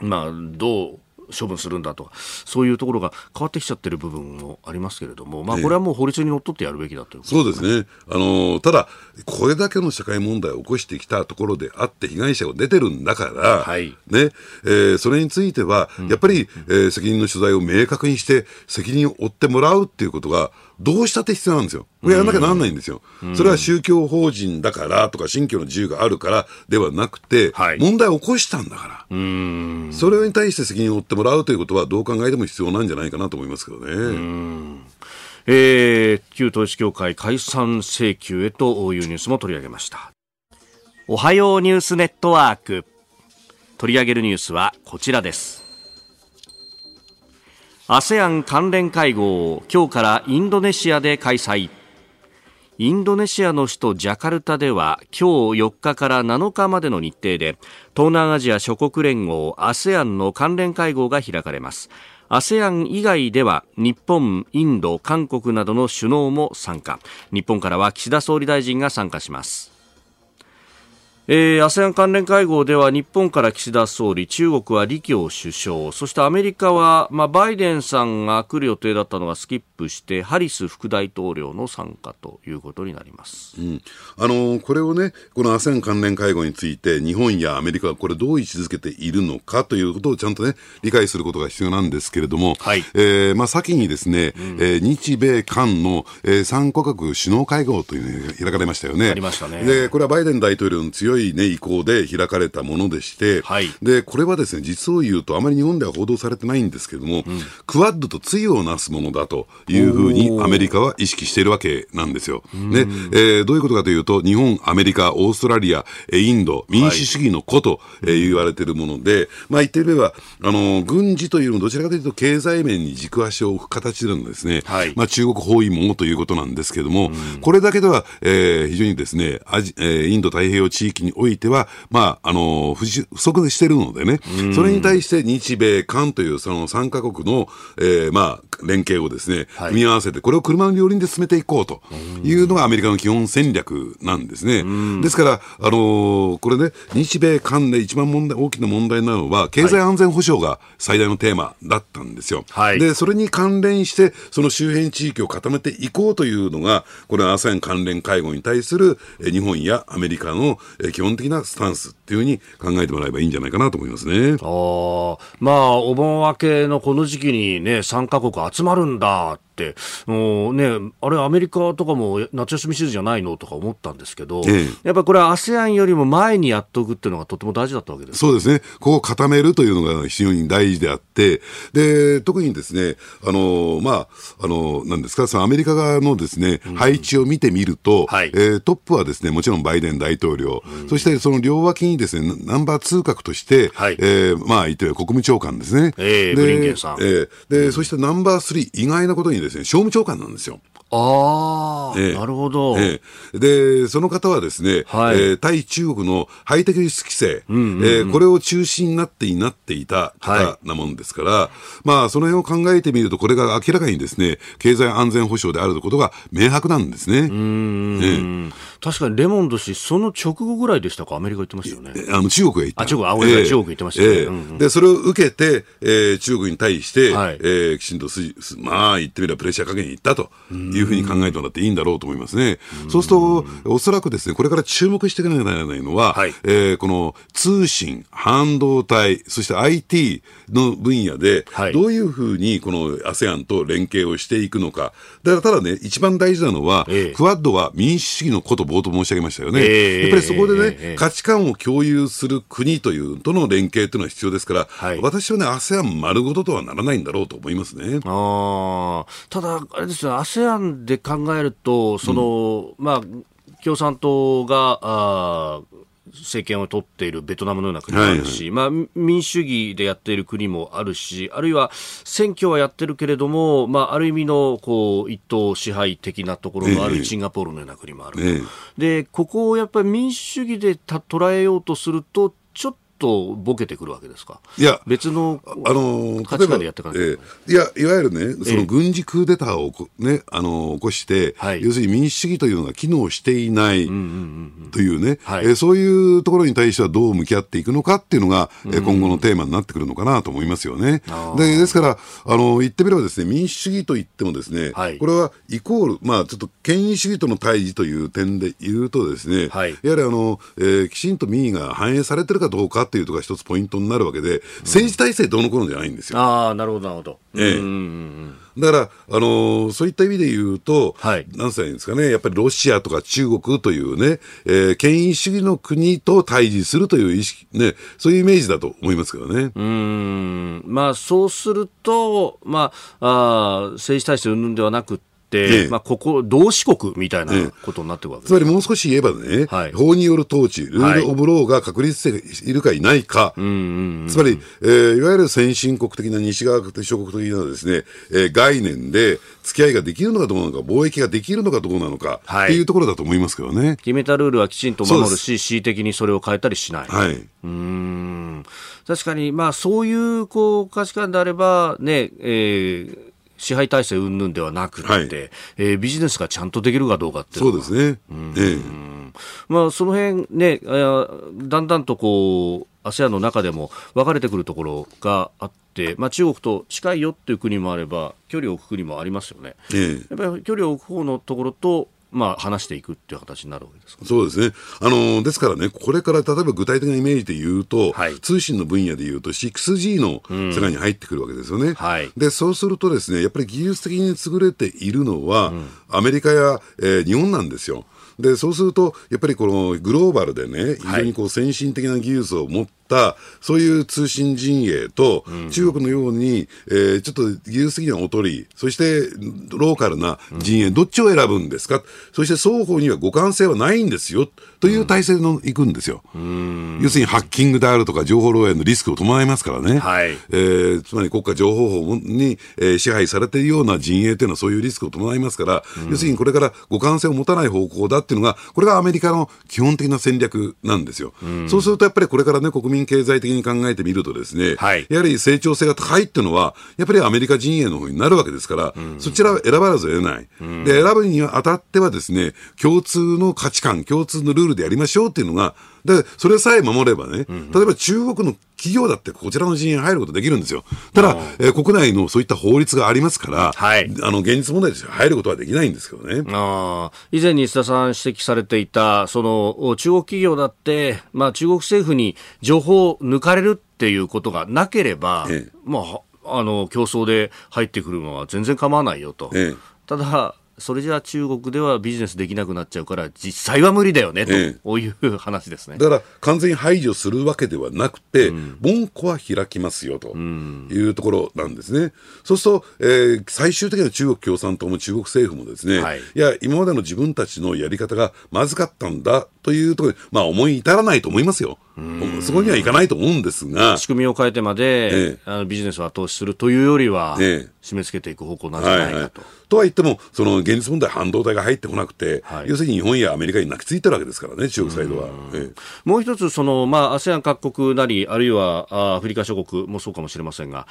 ー、まあ、どう、処分するんだと。か、そういうところが変わってきちゃってる部分もありますけれども、まあ、これはもう法律にのっとってやるべきだという、ね、そうですね。あのただ、これだけの社会問題を起こしてきたところであって、被害者が出てるんだから、はい、ね、えー、それについては、やっぱり、えー、責任の所在を明確にして、責任を負ってもらうっていうことが、どうしたって必要なんですよ。やらなきゃなんないんですよ。それは宗教法人だからとか、信教の自由があるからではなくて、はい、問題を起こしたんだから。それに対して責任を負ってもらうということは、どう考えても必要なんじゃないかなと思いますけどね。えー、旧統一教会解散請求へというニュースも取り上げました。おはようニュースネットワーク。取り上げるニュースはこちらです。ASEAN 関連会合を今日からインドネシアで開催。インドネシアの首都ジャカルタでは今日4日から7日までの日程で東南アジア諸国連合 ASEAN の関連会合が開かれます。ASEAN 以外では日本、インド、韓国などの首脳も参加。日本からは岸田総理大臣が参加します。えー、ASEAN 関連会合では日本から岸田総理、中国は李強首相、そしてアメリカは、まあ、バイデンさんが来る予定だったのがスキップして、ハリス副大統領の参加ということになります。うん、あのー、これをね、この ASEAN 関連会合について、日本やアメリカはこれどう位置づけているのかということをちゃんとね、理解することが必要なんですけれども、はい、えー、まあ、先にですね、うん、えー、日米韓の、えー、3カ国首脳会合というのが開かれましたよね。ありましたね。で、これはバイデン大統領の強いい、ね、意向で開かれたものでして、はい、でこれはですね実を言うと、あまり日本では報道されてないんですけれども、うん、クワッドと対をなすものだというふうにアメリカは意識しているわけなんですよ。ね。えー、どういうことかというと、日本、アメリカ、オーストラリア、インド、民主主義の子と、えー、言われているもので、まあ、言ってみれば、あの軍事というのはどちらかというと、経済面に軸足を置く形でのですね、はい、まあ、中国包囲網ということなんですけれども、これだけでは、えー、非常にですねアジ、えー、インド太平洋地域においては、まあ、あの不足しているのでね、それに対して日米韓というその3か国の、えー、まあ、連携をですね、組み合わせて、これを車の両輪で進めていこうというのがアメリカの基本戦略なんですね。ですから、あのー、これね、日米韓で一番問題大きな問題なのは、経済安全保障が最大のテーマだったんですよ。はい、で、それに関連して、その周辺地域を固めていこうというのが、これ、ASEAN 関連会合に対する日本やアメリカの基本的なスタンスっていうふうに考えてもらえばいいんじゃないかなと思いますね。あまあ、お盆明けのこの時期にね、3カ国集まるんだ、もうね、あれ、アメリカとかも夏休みシーズンじゃないのとか思ったんですけど、ええ、やっぱりこれは ASEAN よりも前にやっておくっていうのがとても大事だったわけです。そうですね、ここを固めるというのが非常に大事であって、で特にですね、あのまあ、あのなんですか、そのアメリカ側のですね、うん、配置を見てみると、はい、えー、トップはですねもちろんバイデン大統領、うん、そしてその両脇にですねナンバー2角として、はい、えー、まあ、言って国務長官ですね。えー、ブリンケンさん。えー、で、うん、そしてナンバー3、意外なことにですね、商務長官なんですよ。ああ、ええ、なるほど、ええ。で、その方はですね、はい、えー、対中国のハイテク輸出規制、うんうんうん、えー、これを中心になっていなってい。た方なもんですから、はい、まあ、その辺を考えてみると、これが明らかにですね、経済安全保障であることが明白なんですね。うん、ええ、確かにレモンド氏、その直後ぐらいでしたか、アメリカ行ってましたよね。あの中国が行った。あ、中国、あ、俺、えー、中国行ってましたね、えーうんうん、で、それを受けて、えー、中国に対して、はい、えー、きちんとす、まあ、言ってみればプレッシャーかけに行ったというふうに考えてもらっていいんだろうと思いますね。うそうすると、おそらくですね、これから注目していかなきゃならないのは、はい、えー、この通信、半導体、そして IT の分野で、どういうふうにこの ASEAN と連携をしていくのか。だからただね、一番大事なのは、えー、クワッドは民主主義のこと冒頭申し上げましたよね。えー、やっぱりそこでね、えー、価値観を共有する国というとの連携というのは必要ですから、はい、私はね、ASEAN 丸ごととはならないんだろうと思いますね。あただ、あれですよ、ASEAN で考えると、その、うん、まあ、共産党が、あ政権を取っているベトナムのような国もあるし、はいはい、まあ、民主主義でやっている国もあるし、あるいは選挙はやってるけれども、まあ、ある意味のこう一党支配的なところのあるシンガポールのような国もある、え。でここをやっぱり民主主義でた捉えようとすると、とボケてくるわけですか？いや、別のあの価値観でやっていかえー、いや、いわゆるね、その軍事クーデターをね、あの起こして、はい、要するに民主主義というのが機能していないというね、はい、えー、そういうところに対してはどう向き合っていくのかっていうのが、えー、今後のテーマになってくるのかなと思いますよね。でですから、あの言ってみればですね、民主主義といってもですね、はい、これはイコール、まあ、ちょっと権威主義との対峙という点で言うとですね、はい、やはりあの、えー、きちんと民意が反映されてるかどうかっていうとが一つポイントになるわけで、政治体制どうのこうのじゃないんですよ。ああ、なるほど、なるほど。ええ。だから、あのー、そういった意味で言うと、はい、なんいうんですかね、やっぱりロシアとか中国というね、えー、権威主義の国と対峙するという意識、ね、そういうイメージだと思いますけどね。うん、まあ、そうすると、まあ、あ政治体制云々ではなくええ、まあ、ここ、同志国みたいなことになってるわけです、つまりもう少し言えばね、はい、法による統治、ルール・オブ・ローが確立しているかいないか、はい、つまり、えー、いわゆる先進国的な西側諸国的なですね、えー、概念で付き合いができるのかどうなのか、貿易ができるのかどうなのか、はい、っていうところだと思いますけどね。決めたルールはきちんと守るし、恣意的にそれを変えたりしない。はい、うん。確かに、まあ、そういうこう価値観であれば、ねえー支配体制云々ではなくて、はい、えー、ビジネスがちゃんとできるかどうかってそうですね。ええ、まあ、その辺ね、だんだんとこう、ASEAN の中でも分かれてくるところがあって、まあ、中国と近いよっていう国もあれば、距離を置く国もありますよね。ええ、やっぱり距離を置く方のところと、まあ、話していくっていう形になるわけですそうですね。あのですからね、これから例えば具体的なイメージで言うと、はい、通信の分野で言うと 6G の世界に入ってくるわけですよね。うんはい、で、そうするとですね、やっぱり技術的に優れているのは、うん、アメリカや、えー、日本なんですよ。でそうすると、やっぱりこのグローバルでね、非常にこう先進的な技術を持っ、そういう通信陣営と、中国のように、えー、ちょっと技術的には劣り、そしてローカルな陣営、どっちを選ぶんですか、そして双方には互換性はないんですよという体制のいくんですよ。要するにハッキングであるとか、情報漏洩のリスクを伴いますからね、はい。えー、つまり国家情報法に、えー、支配されているような陣営というのは、そういうリスクを伴いますから、要するにこれから互換性を持たない方向だっていうのが、これがアメリカの基本的な戦略なんですよ。そうするとやっぱりこれからね、国民民経済的に考えてみるとですね、はい、やはり成長性が高いっていうのは、やっぱりアメリカ陣営の方になるわけですから、うん、そちらは選ばざるを得ない、うん、で、選ぶにあたってはですね、共通の価値観、共通のルールでやりましょうっていうのが、で、それさえ守ればね、例えば中国の企業だってこちらの陣営に入ることできるんですよ。ただ、えー、国内のそういった法律がありますから、はい、あの、現実問題として入ることはできないんですけどね。あ以前に須田さん指摘されていた、その、中国企業だって、まあ中国政府に情報を抜かれるっていうことがなければ、ええ、まあ、あの、競争で入ってくるのは全然構わないよと。え、ただ、それじゃあ中国ではビジネスできなくなっちゃうから、実際は無理だよね、と、ええ、いう話ですね。だから完全に排除するわけではなくて、うん、門戸は開きますよというところなんですね。うん、そうすると、えー、最終的には中国共産党も中国政府もですね、はい、いや、今までの自分たちのやり方がまずかったんだというところに、まあ思い至らないと思いますよ。そこにはいかないと思うんですが。仕組みを変えてまで、ええ、あのビジネスを後押しするというよりは、ええ、締め付けていく方向なんじゃないかと。はいはい、とは言っても、その現実問題、半導体が入ってこなくて、はい、要するに日本やアメリカに泣きついてるわけですからね、中国サイドは。ええ、もう一つ、その、まあ、ASEAN 各国なり、あるいはアフリカ諸国もそうかもしれませんが、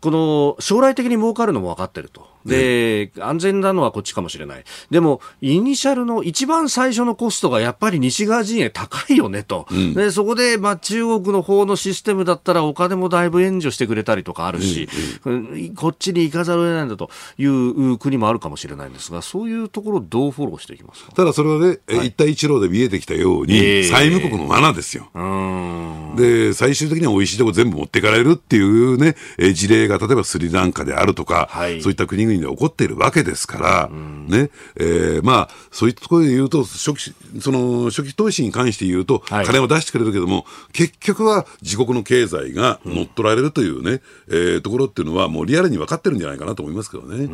この将来的に儲かるのも分かってると。で、安全なのはこっちかもしれない。でも、イニシャルの一番最初のコストがやっぱり西側陣営高いよねと。うん、で、そこで、まあ、中国の方のシステムだったらお金もだいぶ援助してくれたりとかあるし、うんうん、こっちに行かざるを得ないんだという国もあるかもしれないんですが、そういうところをどうフォローしていきますか？ただそれはね、はい、一帯一路で見えてきたように、えー、債務国の罠ですよ。で、最終的には美味しいとこ全部持っていかれるっていうね、事例が例えばスリランカであるとか、はい、そういった国々で起こっているわけですから、ね、えー、まあ、そういったところで言うと、初期、その、初期投資に関して言うと、金を出してくれるけども、結局は自国の経済が乗っ取られるというね、うん、えー、ところっていうのは、もうリアルに分かってるんじゃないかなと思いますけどね。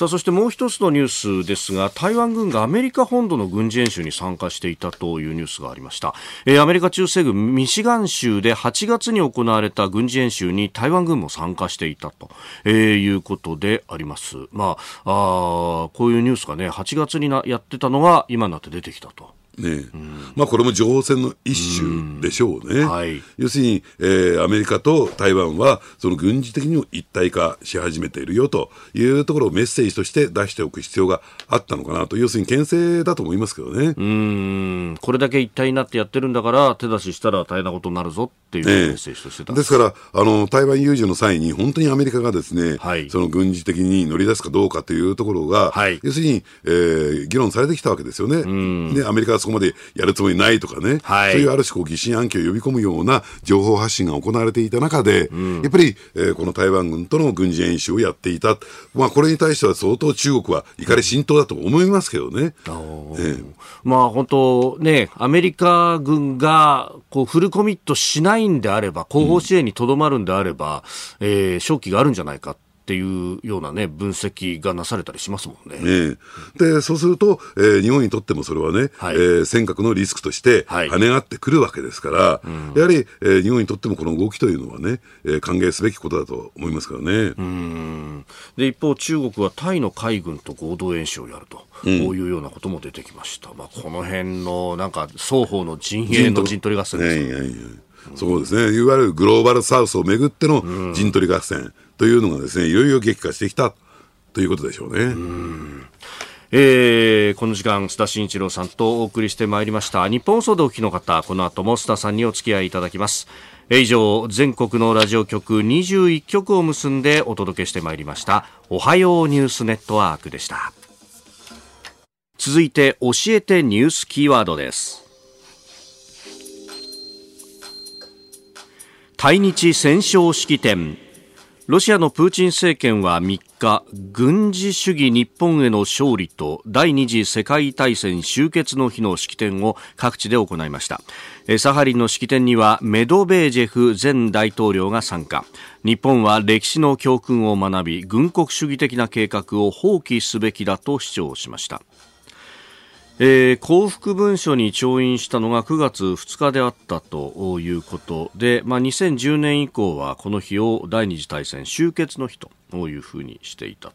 さあそしてもう一つのニュースですが台湾軍がアメリカ本土の軍事演習に参加していたというニュースがありました、えー、アメリカ中西部ミシガン州で8月に行われた軍事演習に台湾軍も参加していたと、えー、いうことであります。まああこういうニュースがね8月になやってたのが今になって出てきたと。ね、まあこれも情報戦の一種でしょうね。はい、要するに、えー、アメリカと台湾はその軍事的にも一体化し始めているよというところをメッセージとして出しておく必要があったのかなと、要するに牽制だと思いますけどね。うん、これだけ一体になってやってるんだから、手出ししたら大変なことになるぞっていうメッセージとしてた、ね、ですから、あの台湾有事の際に、本当にアメリカがですね、はい、その軍事的に乗り出すかどうかというところが、はい、要するに、えー、議論されてきたわけですよね。でアメリカはそこまでやるつもりないとかね、はい、そういうある種こう疑心暗鬼を呼び込むような情報発信が行われていた中で、うん、やっぱり、えー、この台湾軍との軍事演習をやっていた、まあ、これに対しては相当中国は怒り浸透だと思いますけどね。えー、まあ本当ね、アメリカ軍がこうフルコミットしないんであれば、後方支援にとどまるんであれば、うん、えー、勝機があるんじゃないか。っていうようなね、分析がなされたりしますもんね。ねで、そうすると、えー、日本にとってもそれはね、はい、えー、尖閣のリスクとして跳ね上がってくるわけですから、はい、やはり、えー、日本にとってもこの動きというのはね、えー、歓迎すべきことだと思いますからね。うんで、一方、中国はタイの海軍と合同演習をやると、うん、こういうようなことも出てきました。まあ、この辺の、なんか、双方の陣営の陣取り合戦ですね。そうですね。いわゆるグローバルサウスをめぐっての陣取り合戦。というのがですね、いろいろ激化してきたということでしょうね。えー、この時間、須田慎一郎さんとお送りしてまいりました。日本総動機の方、この後も須田さんにお付き合いいただきます。以上、全国のラジオ局21局を結んでお届けしてまいりました。おはようニュースネットワークでした。続いて、教えてニュースキーワードです。対日戦勝式典ロシアのプーチン政権は3日軍事主義日本への勝利と第二次世界大戦終結の日の式典を各地で行いました。サハリンの式典にはメドベージェフ前大統領が参加。日本は歴史の教訓を学び軍国主義的な計画を放棄すべきだと主張しました。えー、幸福文書に調印したのが9月2日であったということで、まあ、2010年以降はこの日を第二次大戦終結の日というふうにしていた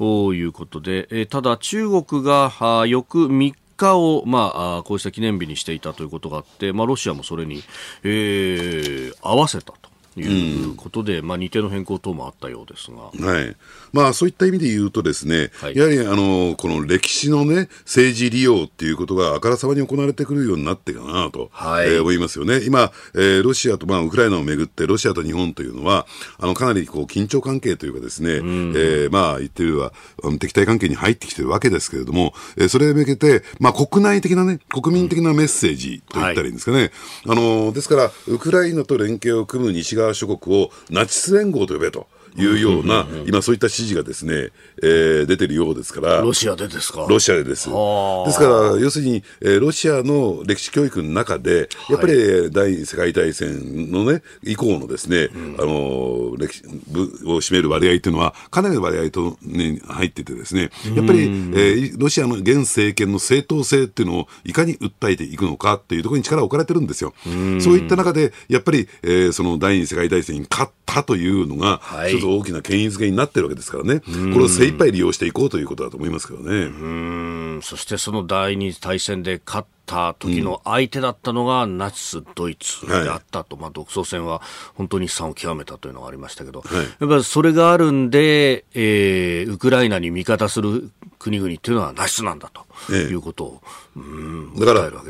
ということで、えー、ただ中国が翌3日を、まあ、こうした記念日にしていたということがあって、まあ、ロシアもそれに、えー、合わせたと。いうことで、うん、まあ、日程の変更等もあったようですが、はい。まあ、そういった意味で言うと、ですね、はい、やはりあのこの歴史の、ね、政治利用っていうことがあからさまに行われてくるようになってかなと、はい、えー、思いますよね。今、えー、ロシアと、まあ、ウクライナをめぐって、ロシアと日本というのは、あのかなりこう緊張関係というかですね、うん、えー、まあ、言ってみれば、敵対関係に入ってきてるわけですけれども、えー、それに向けて、まあ、国内的なね、国民的なメッセージと言ったらいいんですかね。はい、あのですから、ウクライナと連携を組む西側諸国をナチス連合と呼べと。いうような、今そういった指示がですね、えー、出てるようですから。ロシアでですか？ロシアでです。ですから、要するに、えー、ロシアの歴史教育の中で、やっぱり第二次世界大戦のね、以降のですね、うん、あの、歴史を占める割合というのは、かなりの割合と、ね、入っててですね、やっぱり、えー、ロシアの現政権の正当性っていうのをいかに訴えていくのかっていうところに力を置かれてるんですよ。そういった中で、やっぱり、えー、その第二次世界大戦に勝ったというのが、はい、一つ大きな権威づけになってるわけですからね、これを精一杯利用していこうということだと思いますけどね。うん。そしてその第二次大戦で勝った時の相手だったのがナチス・ドイツであったと、はい、まあ、独ソ戦は本当に悲惨を極めたというのがありましたけど、はい、やっぱりそれがあるんで、えー、ウクライナに味方する国々っていうのはナチスなんだと。いうことを、だから、あの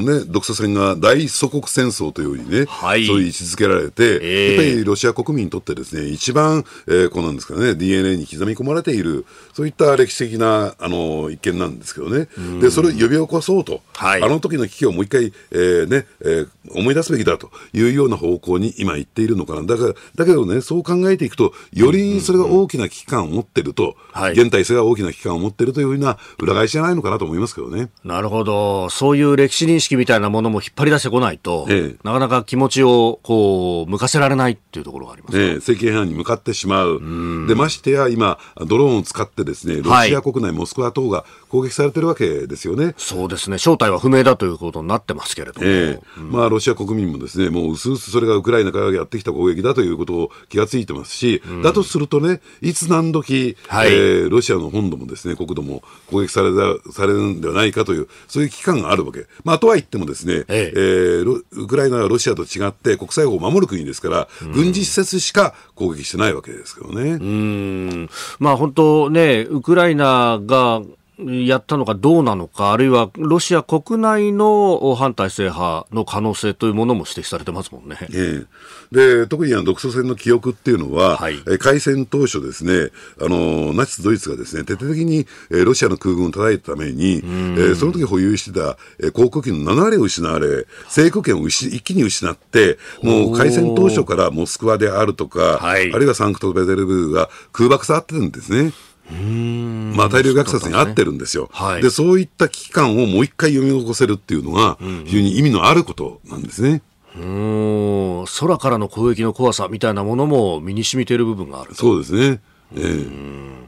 ー、ね、独ソ戦が大祖国戦争というようにね、はい、そういう位置づけられて、えー、やっぱりロシア国民にとってですね、一番、えー、こうなんですかね、DNA に刻み込まれている、そういった歴史的な、あのー、一見なんですけどね、で、それを呼び起こそうと、はい、あの時の危機をもう一回、えー、ね、えー、思い出すべきだというような方向に今言っているのかな。だから、だけどね、そう考えていくと、よりそれが大きな危機感を持ってると、はい、現体制が大きな危機感を持ってるというふうな裏返しじゃないのかなと思いますけどね。なるほど。そういう歴史認識みたいなものも引っ張り出してこないと、ええ、なかなか気持ちをこう、向かせられないっていうところがありますね。政権批に向かってしまう。で、ましてや今、ドローンを使ってですね、ロシア国内、はい、モスクワ等が攻撃されてるわけですよね。そうですね。正体は不明だということになってますけれども。ええ、まあ、ロシア国民もですね、もう薄々それがウクライナからやってきた攻撃だということを気がついてますし、うん、だとするとね、いつ何時、はい、えー、ロシアの本土もですね、国土も攻撃された、されるんではないかという、そういう危機感があるわけ。まあ、とは言ってもですね、えええー、ウクライナはロシアと違って国際法を守る国ですから、うん、軍事施設しか攻撃してないわけですけどね。うん。まあ、本当ね、ウクライナが、やったのかどうなのか、あるいはロシア国内の反体制派の可能性というものも指摘されてますもんね。ええ、で特にあの独ソ戦の記憶っていうのは、はい、え開戦当初ですね、あのナチス・ドイツがですね徹底的に、えロシアの空軍を叩いたために、えその時保有してた、え航空機の7割を失われ、制空権を一気に失って、もう開戦当初からモスクワであるとか、はい、あるいはサンクトペテルブルクが空爆されてるんですね。まあ、大量虐殺に合ってるんですよ、ねはい、でそういった危機感をもう一回読み起こせるっていうのが、非常に意味のあることなんですね。うん。空からの攻撃の怖さみたいなものも身に染みている部分があるそうですね。えー、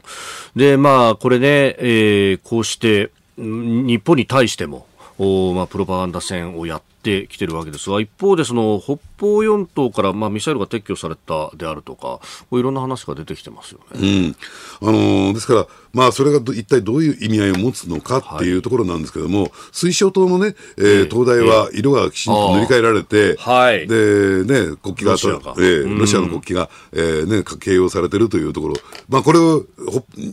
で、まあ、これね、えー、こうして、日本に対しても、おまあ、プロパガンダ戦をやっってきてるわけですが、一方でその北方四島からまあミサイルが撤去されたであるとか、いろんな話が出てきてますよね。うん、あのー、ですから、まあ、それが一体どういう意味合いを持つのかっていうところなんですけども、はい、水晶島のね、えー、灯台は色がきちんと塗り替えられて、はい、で、ね、国旗が、ロシア,、えー、ロシアの国旗が、えー、ね、掲揚されてるというところ、まあ、これを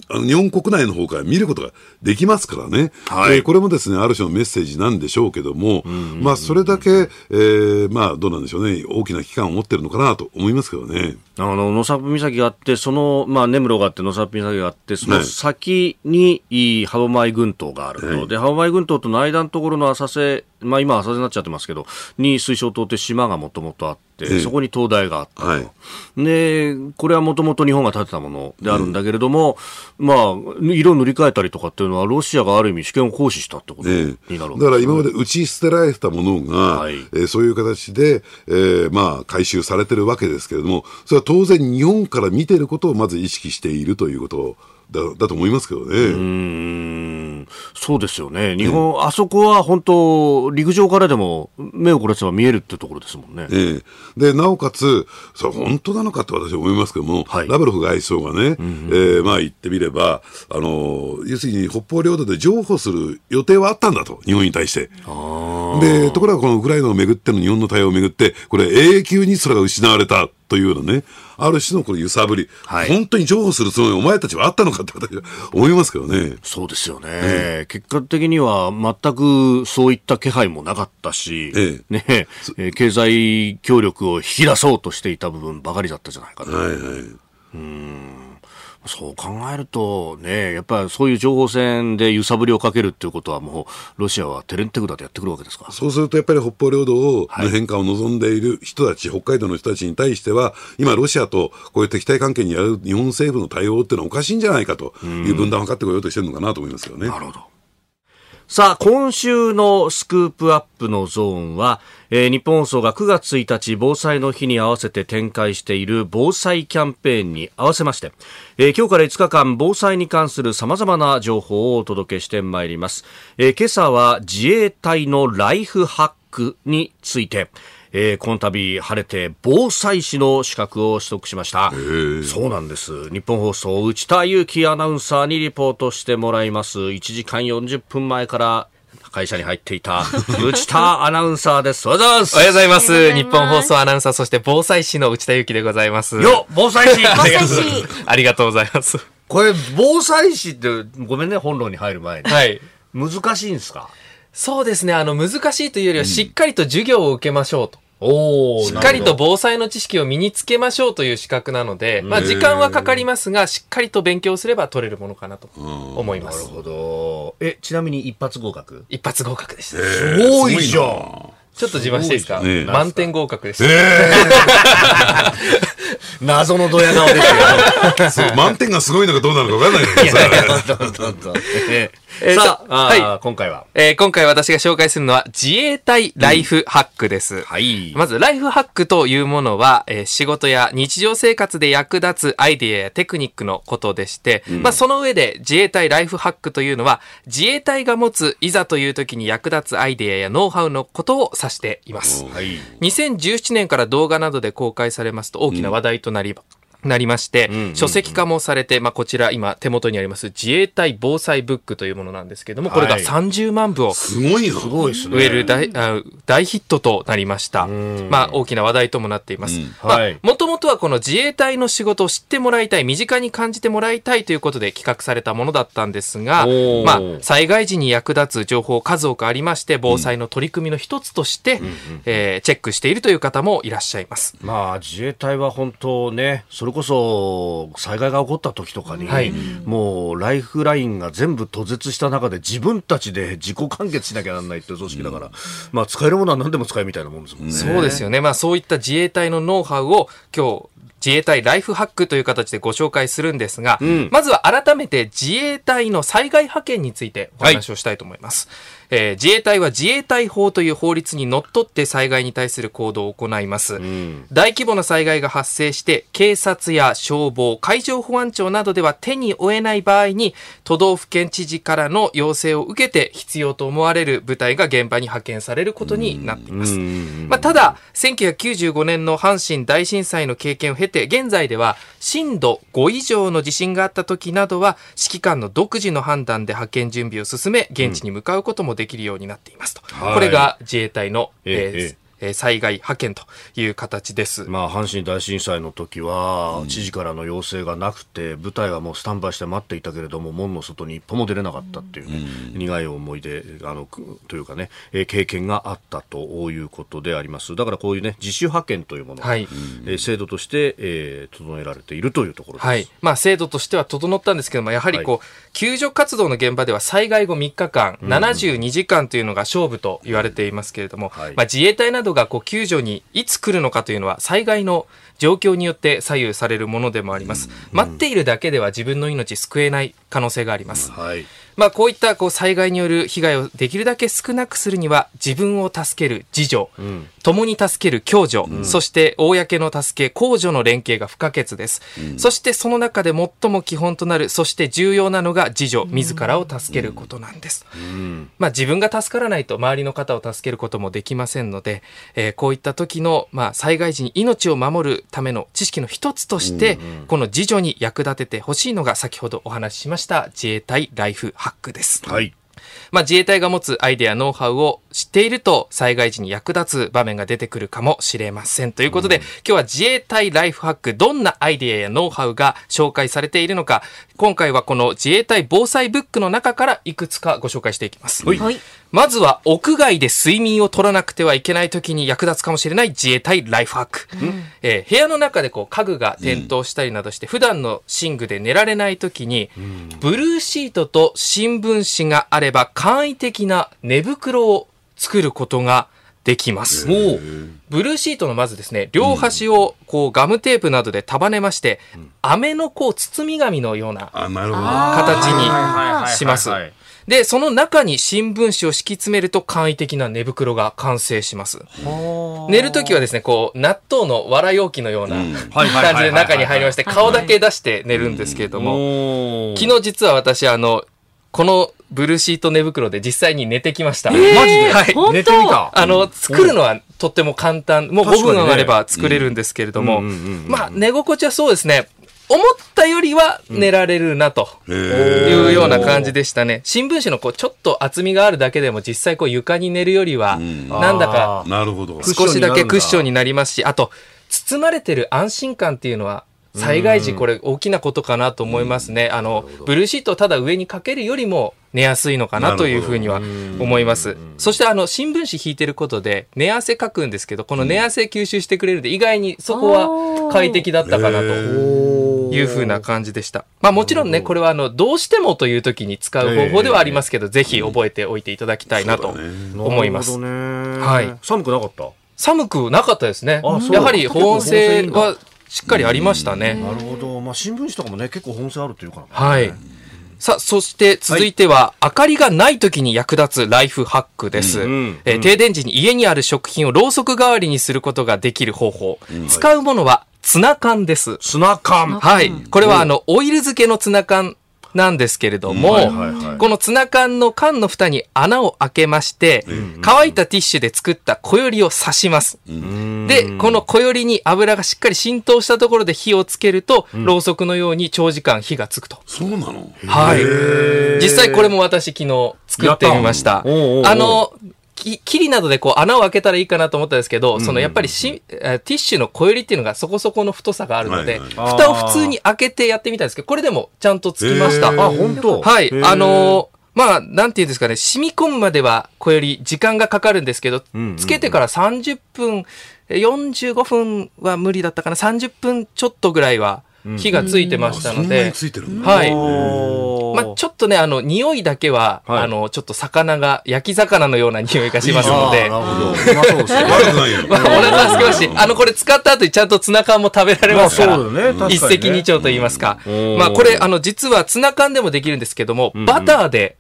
あの日本国内の方から見ることができますからね、はい、えー、これもですね、ある種のメッセージなんでしょうけども、まあ、それだけ、えー、まあ、どうなんでしょうね、大きな期間を持ってるのかなと思いますけどね。あの、野沢岬があって、その、まあ、根室があって、野沢岬があって、その先に、歯舞群島があると。はい、で、歯舞群島との間のところの浅瀬、まあ、今浅瀬になっちゃってますけど、に水晶島って島がもともとあって、そこに灯台があったと。はい、で、これはもともと日本が建てたものであるんだけれども、うん、まあ、色塗り替えたりとかっていうのは、ロシアがある意味主権を行使したってことになるだから今まで打ち捨てられたものが、はい、えー、そういう形で、えー、まあ、回収されてるわけですけれども、それは当然日本から見ていることをまず意識しているということだだと思いますけどね。うんそうですよね。日本、あそこは本当、陸上からでも目を凝らせば見えるってところですもんね。ええ、で、なおかつ、それ本当なのかって私は思いますけども、はい、ラブロフ外相がね、うんうん、えー、まあ言ってみれば、あの、要するに北方領土で譲歩する予定はあったんだと、日本に対して。で、ところがこのウクライナをめぐっての日本の対応をめぐって、これ永久にそれが失われたというようなね、ある種のこの揺さぶり、はい、本当に譲歩するつもりお前たちはあったのかって私は思いますけどね。そうですよね。ええ、結果的には全くそういった気配もなかったし、ええ、ねえ、経済協力を引き出そうとしていた部分ばかりだったじゃないかな。はいはい。うんそう考えると、ね、やっぱりそういう情報戦で揺さぶりをかけるっていうことは、もうロシアはテレンテグダでやってくるわけですかそうすると、やっぱり北方領土を、の変化を望んでいる人たち、北海道の人たちに対しては、今、ロシアとこういう敵対関係にある日本政府の対応っていうのはおかしいんじゃないかという分断を図ってこようとしてるのかなと思いますよね。なるほどさあ、今週のスクープアップのゾーンは、えー、日本放送が9月1日防災の日に合わせて展開している防災キャンペーンに合わせまして、えー、今日から5日間防災に関する様々な情報をお届けしてまいります。えー、今朝は自衛隊のライフハックについて、えー、この度晴れて防災士の資格を取得しましたそうなんです日本放送内田裕樹アナウンサーにリポートしてもらいます1時間40分前から会社に入っていた内田アナウンサーです。おはようございます。おはようございます。日本放送アナウンサー、そして防災士の内田裕樹でございます。よ防災士防災士 *laughs* ありがとうございます。これ、防災士って、ごめんね、本論に入る前に。はい。難しいんですか？そうですね。あの、難しいというよりは、しっかりと授業を受けましょうと。おしっかりと防災の知識を身につけましょうという資格なので、まあ時間はかかりますが、しっかりと勉強すれば取れるものかなと思います。なるほど。え、ちなみに一発合格？一発合格でした。すごいじゃん。ちょっと自慢していいですか、ね、満点合格でした。*laughs* *laughs* 謎のドヤ顔ですよ。満点がすごいのかどうなのか分かんないけどさ。えー、さあ、はい、今回は、えー、今回私が紹介するのは自衛隊ライフハックです。うん、はい。まず、ライフハックというものは、えー、仕事や日常生活で役立つアイデアやテクニックのことでして、うん、まあ、その上で自衛隊ライフハックというのは、自衛隊が持ついざという時に役立つアイデアやノウハウのことを指しています。はい。2017年から動画などで公開されますと大きな話話題となり、なりまして、書籍化もされて、まあ、こちら今手元にあります自衛隊防災ブックというものなんですけれども、これが30万部をすごいすごい植える大大ヒットとなりました。まあ、大きな話題ともなっています。もともとはこの自衛隊の仕事を知ってもらいたい、身近に感じてもらいたいということで企画されたものだったんですが、まあ、災害時に役立つ情報数多くありまして、防災の取り組みの一つとして、えー、チェックしているという方もいらっしゃいます。まあ、自衛隊は本当ね、それこそ災害が起こった時とかに、はい、もうライフラインが全部途絶した中で自分たちで自己完結しなきゃならないっていう組織だから、うん、まあ使えるものは何でも使えみたいなもんですもんね。そうですよね。まあそういった自衛隊のノウハウを今日自衛隊ライフハックという形でご紹介するんですが、うん、まずは改めて自衛隊の災害派遣についてお話をしたいと思います。はいえー、自衛隊は自衛隊法という法律にのっとって災害に対する行動を行います、うん、大規模な災害が発生して警察や消防海上保安庁などでは手に負えない場合に都道府県知事からの要請を受けて必要と思われる部隊が現場に派遣されることになっています、まあ、ただ1995年の阪神大震災の経験を経て現在では震度5以上の地震があった時などは指揮官の独自の判断で派遣準備を進め現地に向かうこともできるようになっていますと、うん、これが自衛隊の、えー、えーえ災害派遣という形です、まあ、阪神大震災の時は、知事からの要請がなくて部隊はもうスタンバイして待っていたけれども門の外に一歩も出れなかったっていう、ね、うん、苦い思い出あのというかね、え経験があったということであります。だからこういうね自主派遣というものが、はい、え制度として、えー、整えられているというところです、はい。まあ、制度としては整ったんですけどもやはりこう、はい、救助活動の現場では災害後3日間、うん、72時間というのが勝負と言われていますけれども、はい、まあ、自衛隊などがこう救助にいつ来るのかというのは災害の状況によって左右されるものでもあります。待っているだけでは自分の命救えない可能性があります。はいまあ、こういったこう災害による被害をできるだけ少なくするには自分を助ける自助、うん、共に助ける共助、うん、そして公の助け公助の連携が不可欠です、うん、そしてその中で最も基本となるそして重要なのが自助自らを助けることなんです、まあ、自分が助からないと周りの方を助けることもできませんので、えー、こういった時の、まあ、災害時に命を守るための知識の一つとして、この自助に役立ててほしいのが先ほどお話ししました自衛隊ライフハックです。はい。まあ、自衛隊が持つアイデア、ノウハウを知っていると災害時に役立つ場面が出てくるかもしれません。ということで、うん、今日は自衛隊ライフハック、どんなアイデアやノウハウが紹介されているのか、今回はこの自衛隊防災ブックの中からいくつかご紹介していきます。はい。まずは屋外で睡眠を取らなくてはいけない時に役立つかもしれない自衛隊ライフハック。うん、えー、部屋の中でこう家具が転倒したりなどして、普段の寝具で寝られない時に、うん、ブルーシートと新聞紙があれば簡易的な寝袋を作ることができます。ブルーシートのまずですね、両端をこうガムテープなどで束ねまして、飴のこう包み紙のような形にします。で、その中に新聞紙を敷き詰めると簡易的な寝袋が完成します。寝るときはですね、こう、納豆の藁容器のような感じで中に入りまして、顔だけ出して寝るんですけれども、昨日実は私、あの、このブルーシート寝袋で実際に寝てきました。えー、マジで？はい。寝てみたあの、作るのはとっても簡単。もう5分あれば作れるんですけれども、まあ、寝心地はそうですね。思ったよりは寝られるなというような感じでしたね。新聞紙のこうちょっと厚みがあるだけでも実際こう床に寝るよりはなんだか少しだけクッションになりますし、あと包まれてる安心感っていうのは災害時これ大きなことかなと思いますね。あの、ブルーシートをただ上にかけるよりも寝やすいのかなというふうには思います。そしてあの、新聞紙引いてることで寝汗かくんですけど、この寝汗吸収してくれるので意外にそこは快適だったかなというふうな感じでした。まあもちろんね、これはあの、どうしてもという時に使う方法ではありますけど、ぜひ覚えておいていただきたいなと思います。はい。寒くなかった？寒くなかったですね。やはり保温性はしっかりありましたね。なるほど。まあ、新聞紙とかもね、結構本性あるというか、ね、はい。さあ、そして続いては、はい、明かりがない時に役立つライフハックです、停電時に家にある食品をろうそく代わりにすることができる方法。うん、使うものはツナ缶です。ツナ缶はい。これはあの、オイル漬けのツナ缶なんですけれども、このツナ缶の缶の蓋に穴を開けまして、乾いたティッシュで作った小よりを刺します。で、この小よりに油がしっかり浸透したところで火をつけると、ろうそくのように長時間火がつくと。そうなの？はい。実際これも私昨日作ってみました。あの、き、切りなどでこう穴を開けたらいいかなと思ったんですけど、うん、そのやっぱりし、ティッシュの小よりっていうのがそこそこの太さがあるので、はいはい、蓋を普通に開けてやってみたんですけど、これでもちゃんとつきました。あ、本当？はい。あのーまあ、なんていうんですかね、染み込むまでは、こより時間がかかるんですけど、つけてから30分、45分は無理だったかな、30分ちょっとぐらいは火がついてましたので、はい。まあ、ちょっとね、あの、匂いだけは、はい、あの、ちょっと魚が、焼き魚のような匂いがしますので。なるほど。うまそうですね。悪くないよ。ま *laughs* あ、お腹すきますし、あの、これ使った後にちゃんとツナ缶も食べられますから。そうだね。ね一石二鳥と言いますか。まあ、これ、あの、実はツナ缶でもできるんですけども、バターで、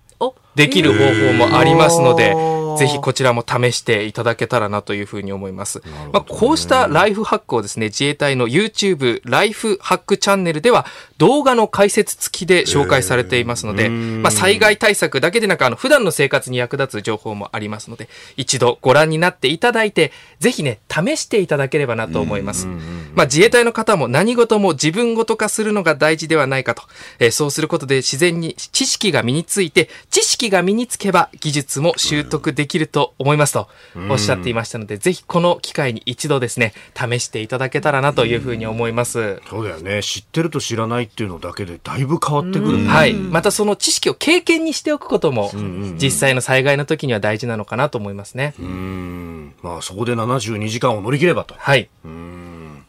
できる方法もありますので、ぜひこちらも試していただけたらなというふうに思います。ね、まあ、こうしたライフハックをですね、自衛隊の YouTube ライフハックチャンネルでは動画の解説付きで紹介されていますので、まあ、災害対策だけでなく、あの、普段の生活に役立つ情報もありますので、一度ご覧になっていただいて、ぜひね、試していただければなと思います。まあ、自衛隊の方も何事も自分ごと化するのが大事ではないかと、えー、そうすることで自然に知識が身について、知識が身につけば技術も習得できると思いますとおっしゃっていましたので、ぜひこの機会に一度ですね、試していただけたらなというふうに思います。そうだよね。知ってると知らないっていうのだけでだいぶ変わってくる、ね、はい。またその知識を経験にしておくことも、実際の災害の時には大事なのかなと思いますね。うん。まあそこで72時間を乗り切ればと。はい。うん。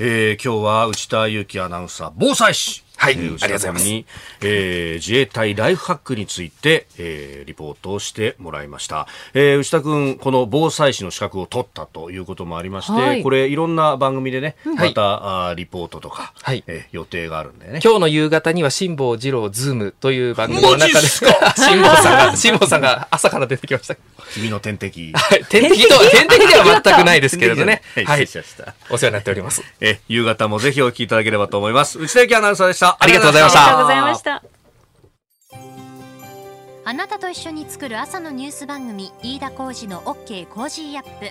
えー、今日は内田雄基アナウンサー、防災士。はい、えー、ありがとうございます。えー、自衛隊ライフハックについて、えー、リポートをしてもらいました。えー、内田君、この防災士の資格を取ったということもありまして、はい、これいろんな番組でね、また、はい、あリポートとか、はい、えー、予定があるんだよね。今日の夕方には辛坊治郎 Zoom という番組の中で、*laughs* 辛坊さんが、辛坊さんが朝から出てきました。君の天敵。はい、天敵と、天敵？では全くないですけれどね。はい、お世話になっております。え、夕方もぜひお聞きいただければと思います。内田雄基アナウンサーでした。ありがとうございました。ありがとうございました。あなたと一緒に作る朝のニュース番組飯田浩司の OK コージーアップ。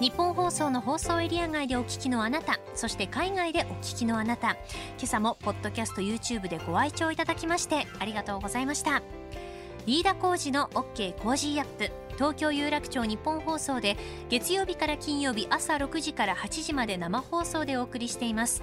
日本放送の放送エリア外でお聞きのあなたそして海外でお聞きのあなた。今朝もポッドキャスト YouTube でご愛聴いただきましてありがとうございました。飯田浩司の OK Cozy Up。東京有楽町ニッポン放送で月曜日から金曜日朝6時から8時まで生放送でお送りしています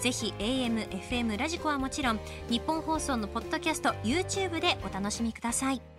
ぜひ AM、FM、ラジコはもちろん日本放送のポッドキャスト YouTube でお楽しみください。